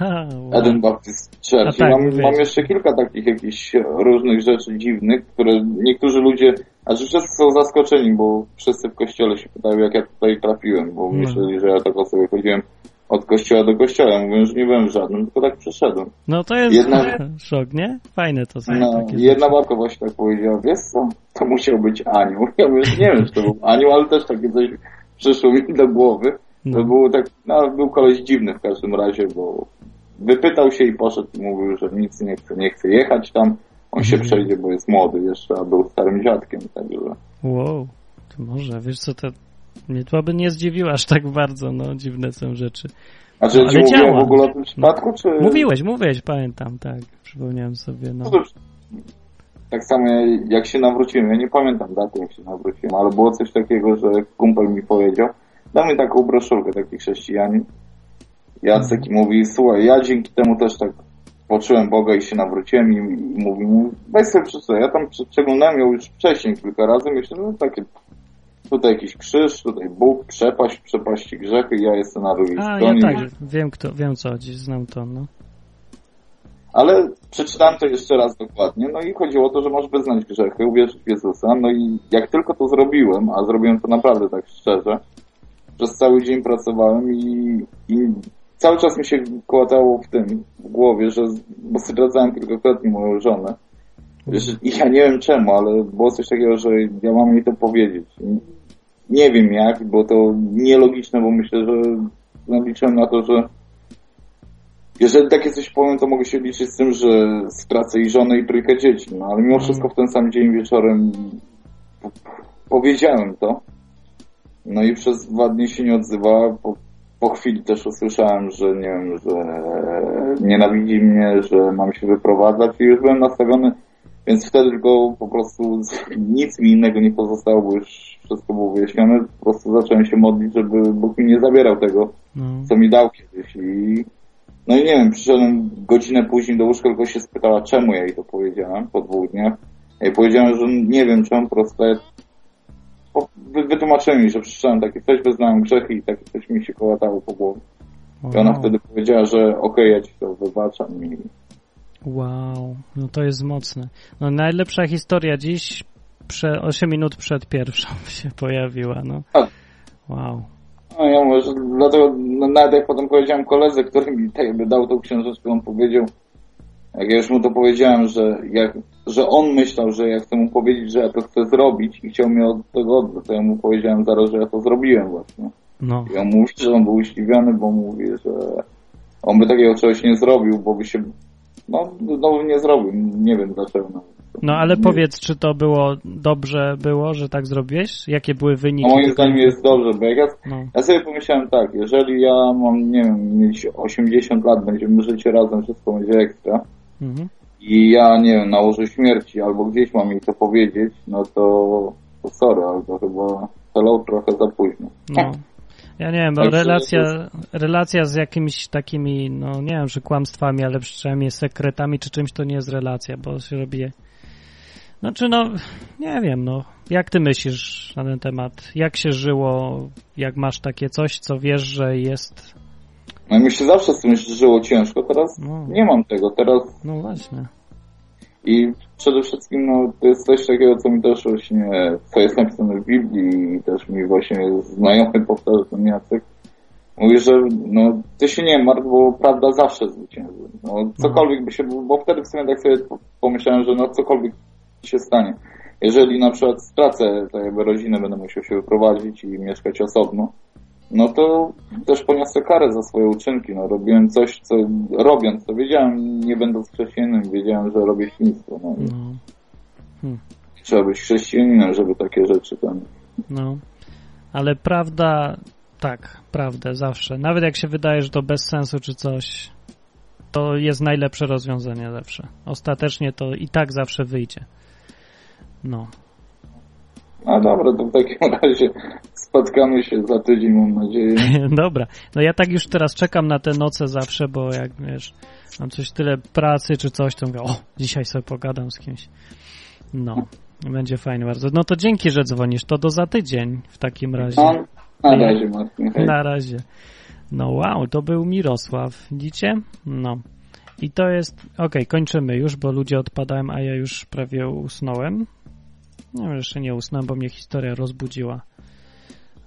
wow. Eden Baptist Church. A tak, mam, mam jeszcze kilka takich jakichś różnych rzeczy dziwnych, które niektórzy ludzie, a że wszyscy są zaskoczeni, bo wszyscy w kościele się pytają, jak ja tutaj trafiłem, bo No. myśleli, że ja tak sobie chodziłem od kościoła do kościoła. Mówię, że nie byłem w żadnym, tylko tak przyszedłem. No to jest Jedna- [LAUGHS] szok, nie? Fajne to są No, jedna babka właśnie tak powiedziała, wiesz co, to musiał być anioł. Ja mówię, że nie wiem, czy to był anioł, ale też takie coś przyszło mi do głowy. To No. było tak, no, był koleś dziwny w każdym razie, bo wypytał się i poszedł i mówił, że nic nie chce, nie chce jechać tam. On się Mhm. przejdzie, bo jest młody jeszcze, a był starym dziadkiem, także. Wow, to może, wiesz co, to mnie to by nie zdziwiło aż tak bardzo, no dziwne są rzeczy. A czy ci Ale działa. w ogóle o tym przypadku, czy... Mówiłeś, mówiłeś, pamiętam, tak, przypomniałem sobie, no. No to tak samo jak się nawróciłem, ja nie pamiętam daty jak się nawróciłem, ale było coś takiego, że kumpel mi powiedział, dał mi taką broszurkę, taki chrześcijanin, Jacek i mówi, słuchaj, ja dzięki temu też tak poczułem Boga i się nawróciłem i, i mówi weź sobie przeczytaj, ja tam prze- przeglądałem ją już wcześniej kilka razy, myślę, no takie, tutaj jakiś krzyż, tutaj Bóg, przepaść, przepaści grzechy, ja jestem na drugiej A, ja stronie. tak, wiem kto, wiem co chodzi, znam to, no. Ale przeczytałem to jeszcze raz dokładnie, no i chodziło o to, że masz wyznać grzechy, uwierzyć w Jezusa, no i jak tylko to zrobiłem, a zrobiłem to naprawdę tak szczerze, przez cały dzień pracowałem i, i cały czas mi się kołatało w tym, w głowie, że, bo zdradzałem kilkakrotnie moją żonę, że, i ja nie wiem czemu, ale było coś takiego, że ja mam jej to powiedzieć. Nie wiem jak, bo to nielogiczne, bo myślę, że liczyłem na to, że jeżeli takie coś powiem, to mogę się liczyć z tym, że stracę i żonę i trójkę dzieci. No ale mimo wszystko w ten sam dzień wieczorem powiedziałem to. No i przez dwa dni się nie odzywała. Po, po chwili też usłyszałem, że nie wiem, że nienawidzi mnie, że mam się wyprowadzać i już byłem nastawiony, więc wtedy tylko po prostu nic mi innego nie pozostało, bo już wszystko było wyjaśnione. Po prostu zacząłem się modlić, żeby Bóg mi nie zabierał tego, no. co mi dał kiedyś i no i nie wiem, przyszedłem godzinę później do łóżka, tylko się spytała, czemu ja jej to powiedziałem po dwóch dniach. Ja jej powiedziałem, że nie wiem czemu, po prostu ja po- wy- wytłumaczyłem mi, że przeczytałem takie coś, wyznałem grzechy i takie coś mi się kołatało po głowie. I ona Wow. wtedy powiedziała, że okej, ja ci to wybaczam i Wow, no to jest mocne. No najlepsza historia dziś, prze, 8 minut przed pierwszą [LAUGHS] się pojawiła, no. Tak. Wow. no ja mówię, że dlatego no, nawet jak potem powiedziałem koledze, który mi tak jakby dał tą książeczkę, on powiedział, jak ja już mu to powiedziałem, że jak że on myślał, że ja chcę mu powiedzieć, że ja to chcę zrobić i chciał mnie od tego odwrócić. To ja mu powiedziałem zaraz, że ja to zrobiłem właśnie. No, I on mówi, że on był uśliwiony, bo mówi, że on by takiego czegoś nie zrobił, bo by się, no, no nie zrobił, nie wiem dlaczego. No, no ale Nie- powiedz, czy to było dobrze było, że tak zrobiłeś? Jakie były wyniki? No moim zdaniem jest dobrze, bo jak ja, No, ja sobie pomyślałem tak, jeżeli ja mam, nie wiem, mieć 80 lat, będziemy żyć razem, wszystko będzie ekstra mhm. I ja, nie wiem, na łożu śmierci albo gdzieś mam jej to powiedzieć, no to, to sorry, ale to chyba hello trochę za późno. no. Ja nie wiem, bo Także relacja, relacja z jakimiś takimi, no nie wiem, czy kłamstwami, ale przynajmniej sekretami, czy czymś to nie jest relacja, bo się robi... Znaczy, no, nie wiem, no. Jak ty myślisz na ten temat? Jak się żyło, jak masz takie coś, co wiesz, że jest... No mi się zawsze z tym żyło ciężko, teraz No, nie mam tego, teraz no właśnie. I przede wszystkim no, to jest coś takiego, co mi też właśnie, co jest napisane w Biblii i też mi właśnie znajomy powtarza ten Jacek. Mówi, że no, ty się nie martw, bo prawda zawsze zwycięży. No, cokolwiek by się, bo wtedy w sumie tak sobie pomyślałem, że no cokolwiek się stanie. Jeżeli na przykład stracę tak jakby rodzinę, będę musiał się wyprowadzić i mieszkać osobno, no to też poniosę karę za swoje uczynki. No, robiłem coś, co robiąc to, wiedziałem, nie będąc chrześcijaninem, wiedziałem, że robię świństwo. No. No. Trzeba być chrześcijaninem, żeby takie rzeczy tam. No, ale prawda, tak, prawdę zawsze. Nawet jak się wydaje, że to bez sensu czy coś, to jest najlepsze rozwiązanie zawsze. Ostatecznie to i tak zawsze wyjdzie. No, A dobra, to w takim [LAUGHS] razie spotkamy się za tydzień, mam nadzieję. [LAUGHS] dobra. No ja tak już teraz czekam na te noce zawsze, bo jak wiesz, mam coś tyle pracy czy coś, to mówię, o, dzisiaj sobie pogadam z kimś. No, będzie fajnie bardzo. No to dzięki, że dzwonisz. To do za tydzień w takim razie. No, na razie, Martin. Hej. Na razie. No wow, to był Mirosław. Widzicie? No. I to jest... Okej, kończymy już, bo ludzie odpadają, a ja już prawie usnąłem. No, jeszcze nie usnąłem, bo mnie historia rozbudziła.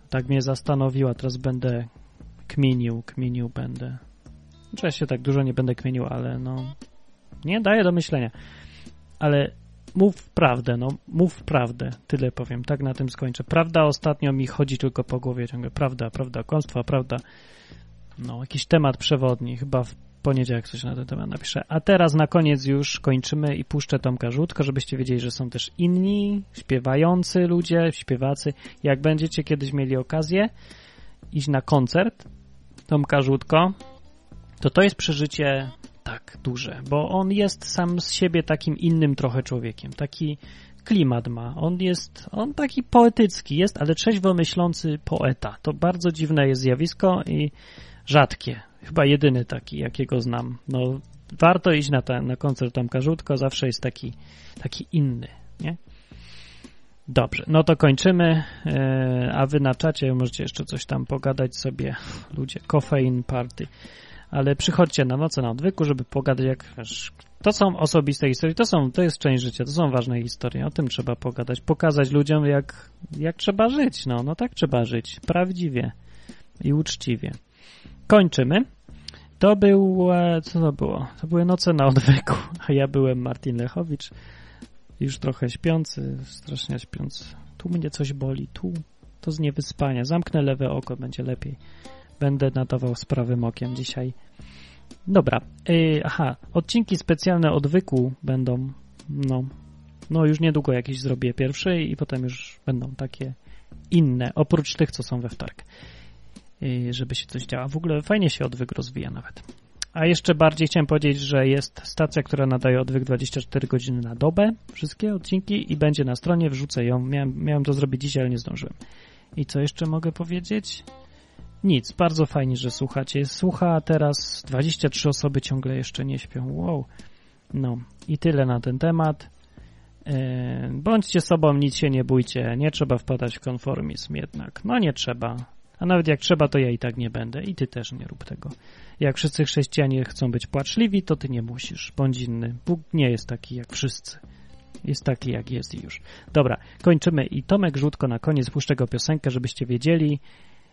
Tak mnie zastanowiła. Teraz będę kminił, kminił będę. Oczywiście tak dużo nie będę kminił, ale no... Nie daje do myślenia. Ale mów prawdę, no mów prawdę, tyle powiem, tak na tym skończę. Prawda ostatnio mi chodzi tylko po głowie ciągle, prawda, prawda, kłamstwa, prawda. No, jakiś temat przewodni, chyba w poniedziałek coś na ten temat napiszę. A teraz na koniec już kończymy i puszczę Tomka Żółtko, żebyście wiedzieli, że są też inni śpiewający ludzie, śpiewacy. Jak będziecie kiedyś mieli okazję iść na koncert Tomka Żółtko, to to jest przeżycie tak duże, bo on jest sam z siebie takim innym trochę człowiekiem, taki klimat ma. On jest, on taki poetycki jest, ale trzeźwo myślący poeta. To bardzo dziwne jest zjawisko i rzadkie. Chyba jedyny taki, jakiego znam. No, warto iść na, ten, na koncert Tomka Żółtko, zawsze jest taki, taki inny, nie? Dobrze, no to kończymy, e, a wy na czacie możecie jeszcze coś tam pogadać sobie, ludzie, Coffeine Party ale przychodźcie na noce na odwyku, żeby pogadać, jak to są osobiste historie, to są, to jest część życia, to są ważne historie, o tym trzeba pogadać, pokazać ludziom, jak, jak trzeba żyć, no, no tak trzeba żyć, prawdziwie i uczciwie. Kończymy. To był, e, co to było? To były noce na odwyku, a ja byłem Martin Lechowicz, już trochę śpiący, strasznie śpiący. Tu mnie coś boli, tu, to z niewyspania. Zamknę lewe oko, będzie lepiej. Będę nadawał z prawym okiem dzisiaj. Dobra, yy, aha, odcinki specjalne odwyku będą, no, no już niedługo jakieś zrobię pierwszy i potem już będą takie inne, oprócz tych, co są we wtorek, żeby się coś działo. W ogóle fajnie się odwyk rozwija nawet. A jeszcze bardziej chciałem powiedzieć, że jest stacja, która nadaje odwyk 24 godziny na dobę, wszystkie odcinki i będzie na stronie, wrzucę ją. Miałem, miałem to zrobić dzisiaj, ale nie zdążyłem. I co jeszcze mogę powiedzieć? Nic, bardzo fajnie, że słuchacie. Słucha teraz 23 osoby ciągle jeszcze nie śpią. Wow. No i tyle na ten temat. Yy, bądźcie sobą, nic się nie bójcie. Nie trzeba wpadać w konformizm jednak. No nie trzeba. A nawet jak trzeba, to ja i tak nie będę. I ty też nie rób tego. Jak wszyscy chrześcijanie chcą być płaczliwi, to ty nie musisz. Bądź inny. Bóg nie jest taki jak wszyscy. Jest taki jak jest i już. Dobra, kończymy. I Tomek Żółtko na koniec puszczę go piosenkę, żebyście wiedzieli,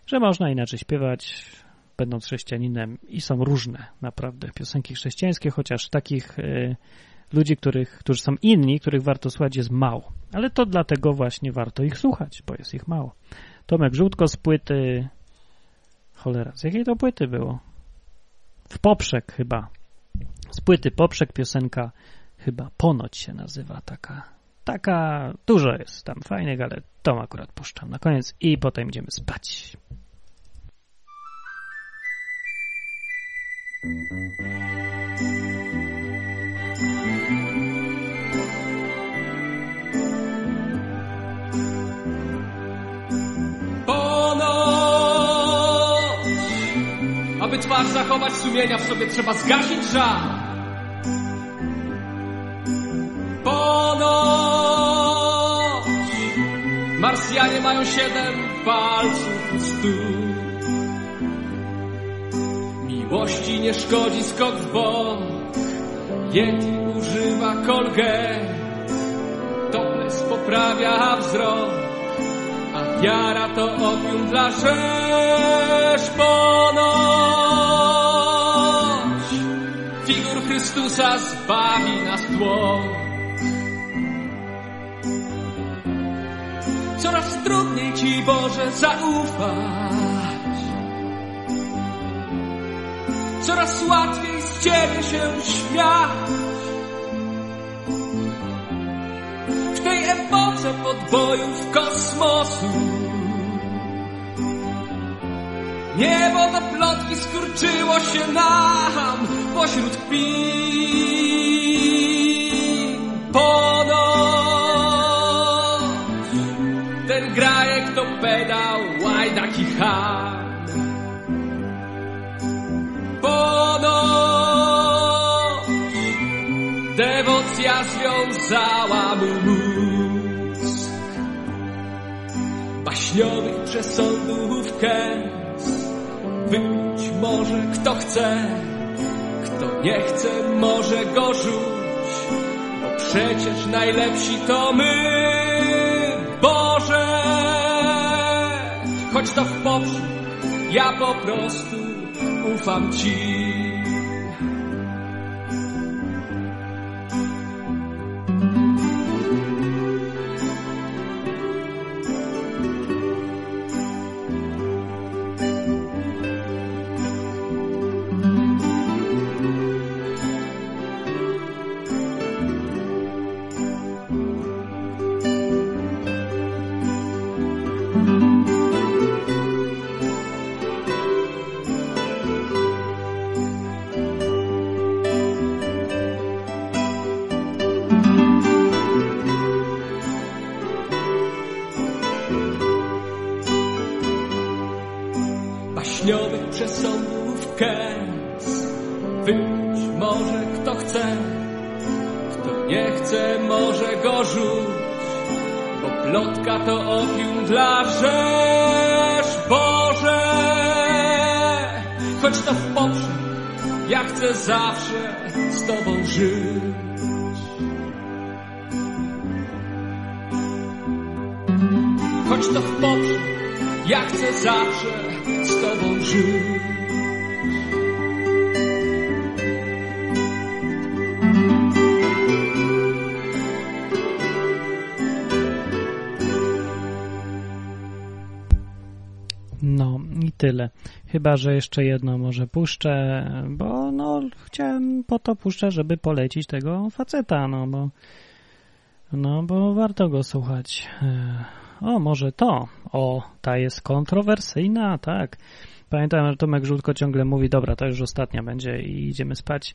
że można inaczej śpiewać, będąc chrześcijaninem i są różne naprawdę piosenki chrześcijańskie, chociaż takich y, ludzi, których, którzy są inni, których warto słuchać jest mało. Ale to dlatego właśnie warto ich słuchać, bo jest ich mało. Tomek Żółtko z płyty... Cholera, z jakiej to płyty było? W Poprzek chyba. Z płyty Poprzek piosenka chyba Ponoć się nazywa taka. Taka, dużo jest tam fajnych, ale tą akurat puszczam na koniec i potem idziemy spać. Twarz zachować sumienia w sobie trzeba zgasić żal. Ponoć, Marsjanie mają siedem palców stóp. Miłości nie szkodzi skok w bok, Yeti używa kolgę, topless poprawia wzrok. A wiara to opium dla rzesz ponoć. Chrystusa zbawi nas tło. Coraz trudniej Ci Boże zaufać. Coraz łatwiej z Ciebie się śmiać. w tej epoce podbojów kosmosu. Niebo do plotki skurczyło się nam pośród kpin. Ponoć ten grajek to pedał łajdak i ham. Ponoć dewocja związała mu mózg. Baśniowych przesądów kęs wypić może kto chce, nie chce może go rzuć, bo przecież najlepsi to my, Boże. Choć to w poprzek, ja po prostu ufam Ci. Plotka to opium dla rzesz Boże. Choć to w poprzek, ja chcę zawsze z Tobą żyć. Choć to w poprzek, ja chcę zawsze z Tobą żyć. Tyle. Chyba, że jeszcze jedno może puszczę, bo no chciałem po to puszczę, żeby polecić tego faceta, no bo no bo warto go słuchać. E, O, może to. O, ta jest kontrowersyjna, tak. Pamiętam, że Tomek Żółtko ciągle mówi, dobra, to już ostatnia będzie i idziemy spać.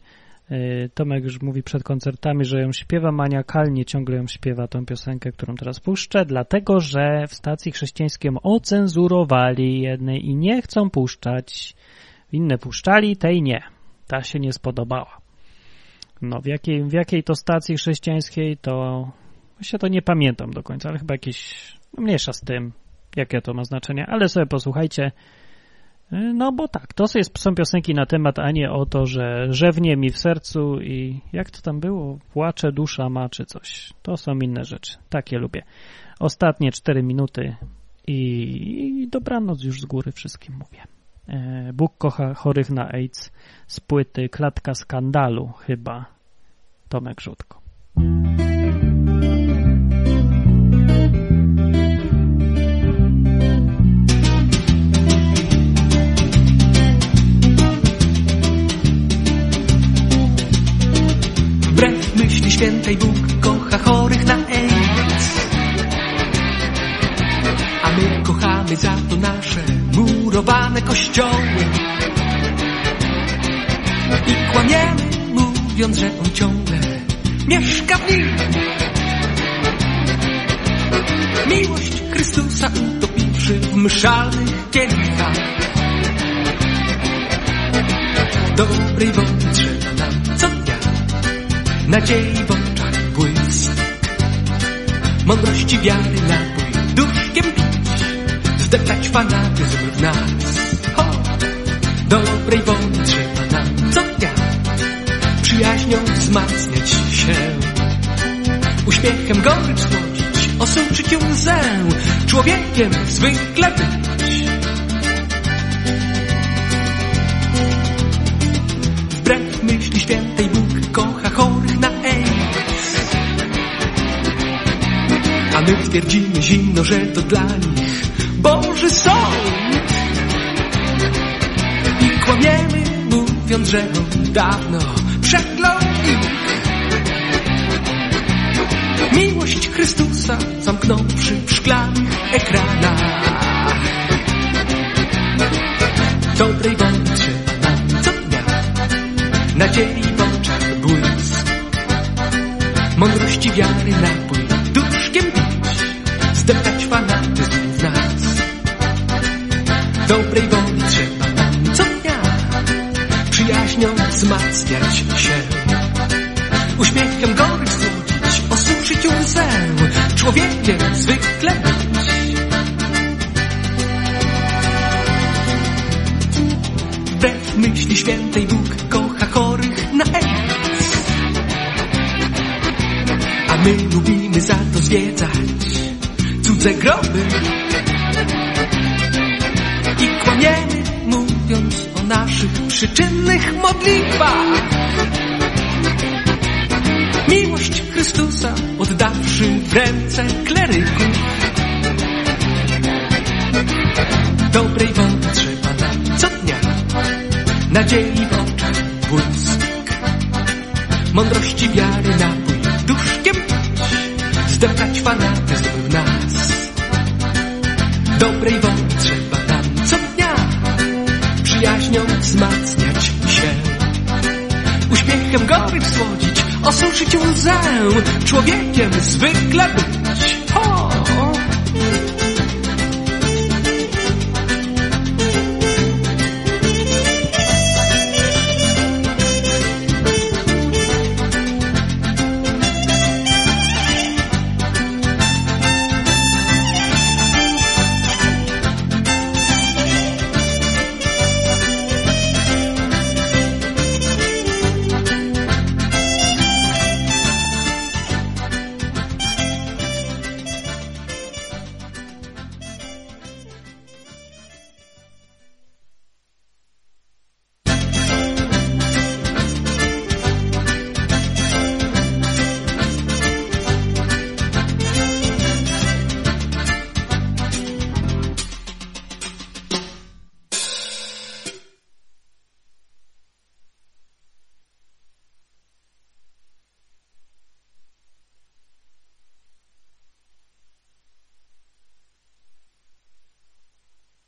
E, Tomek już mówi przed koncertami, że ją śpiewa maniakalnie, ciągle ją śpiewa tą piosenkę, którą teraz puszczę, dlatego, że w stacji chrześcijańskiej ocenzurowali jednej i nie chcą puszczać. Inne puszczali, tej nie. Ta się nie spodobała. No, w jakiej, w jakiej to stacji chrześcijańskiej, to właśnie to nie pamiętam do końca, ale chyba jakieś, no mniejsza z tym, jakie to ma znaczenie, ale sobie posłuchajcie. No bo tak, to jest, są piosenki na temat, a nie o to, że rzewnie mi w sercu i jak to tam było, płacze dusza ma czy coś. To są inne rzeczy, takie lubię. Ostatnie cztery minuty i, i dobranoc już z góry wszystkim mówię. E, Bóg kocha chorych na AIDS z płyty Klatka Skandalu chyba. Tomek Rzutko. Świętej Bóg kocha chorych na AIDS. A my kochamy za to nasze murowane kościoły. I kłamiemy, mówiąc, że on ciągle mieszka w nim. Miłość Chrystusa utopiwszy w mszalnych kielichach. Dobrej wody nadziei w oczach błysk. Mądrości wiary napój duszkiem pić, zdeptać fanatyzm w nas. Ho! Dobrej woli trzeba nam co dnia, przyjaźnią wzmacniać się. Uśmiechem gorycz słodzić, osuczyć łzę, człowiekiem zwykle być. Wbrew myśli świętej my twierdzimy zimno, że to dla nich Boży sąd. I kłamiemy, mówiąc, że on dawno przeklął ich. Miłość Chrystusa zamknąwszy w szklanych ekranach. Dobrej trzeba nam co dnia nadziei w oczach błysk. Mądrości wiary napój Dobrej woli trzeba nam co dnia, przyjaźnią wzmacniać się. Uśmiechem gorycz słodzić, osuszyć łzę, człowiekiem zwykle być. Wbrew myśli świętej Bóg kocha chorych na AIDS. A my lubimy za to zwiedzać cudze groby. Przyczynnych modlitwach. Miłość Chrystusa oddawszy w ręce kleryków. Dobrej woli trzeba nam co dnia nadziei człowiekiem zwykle.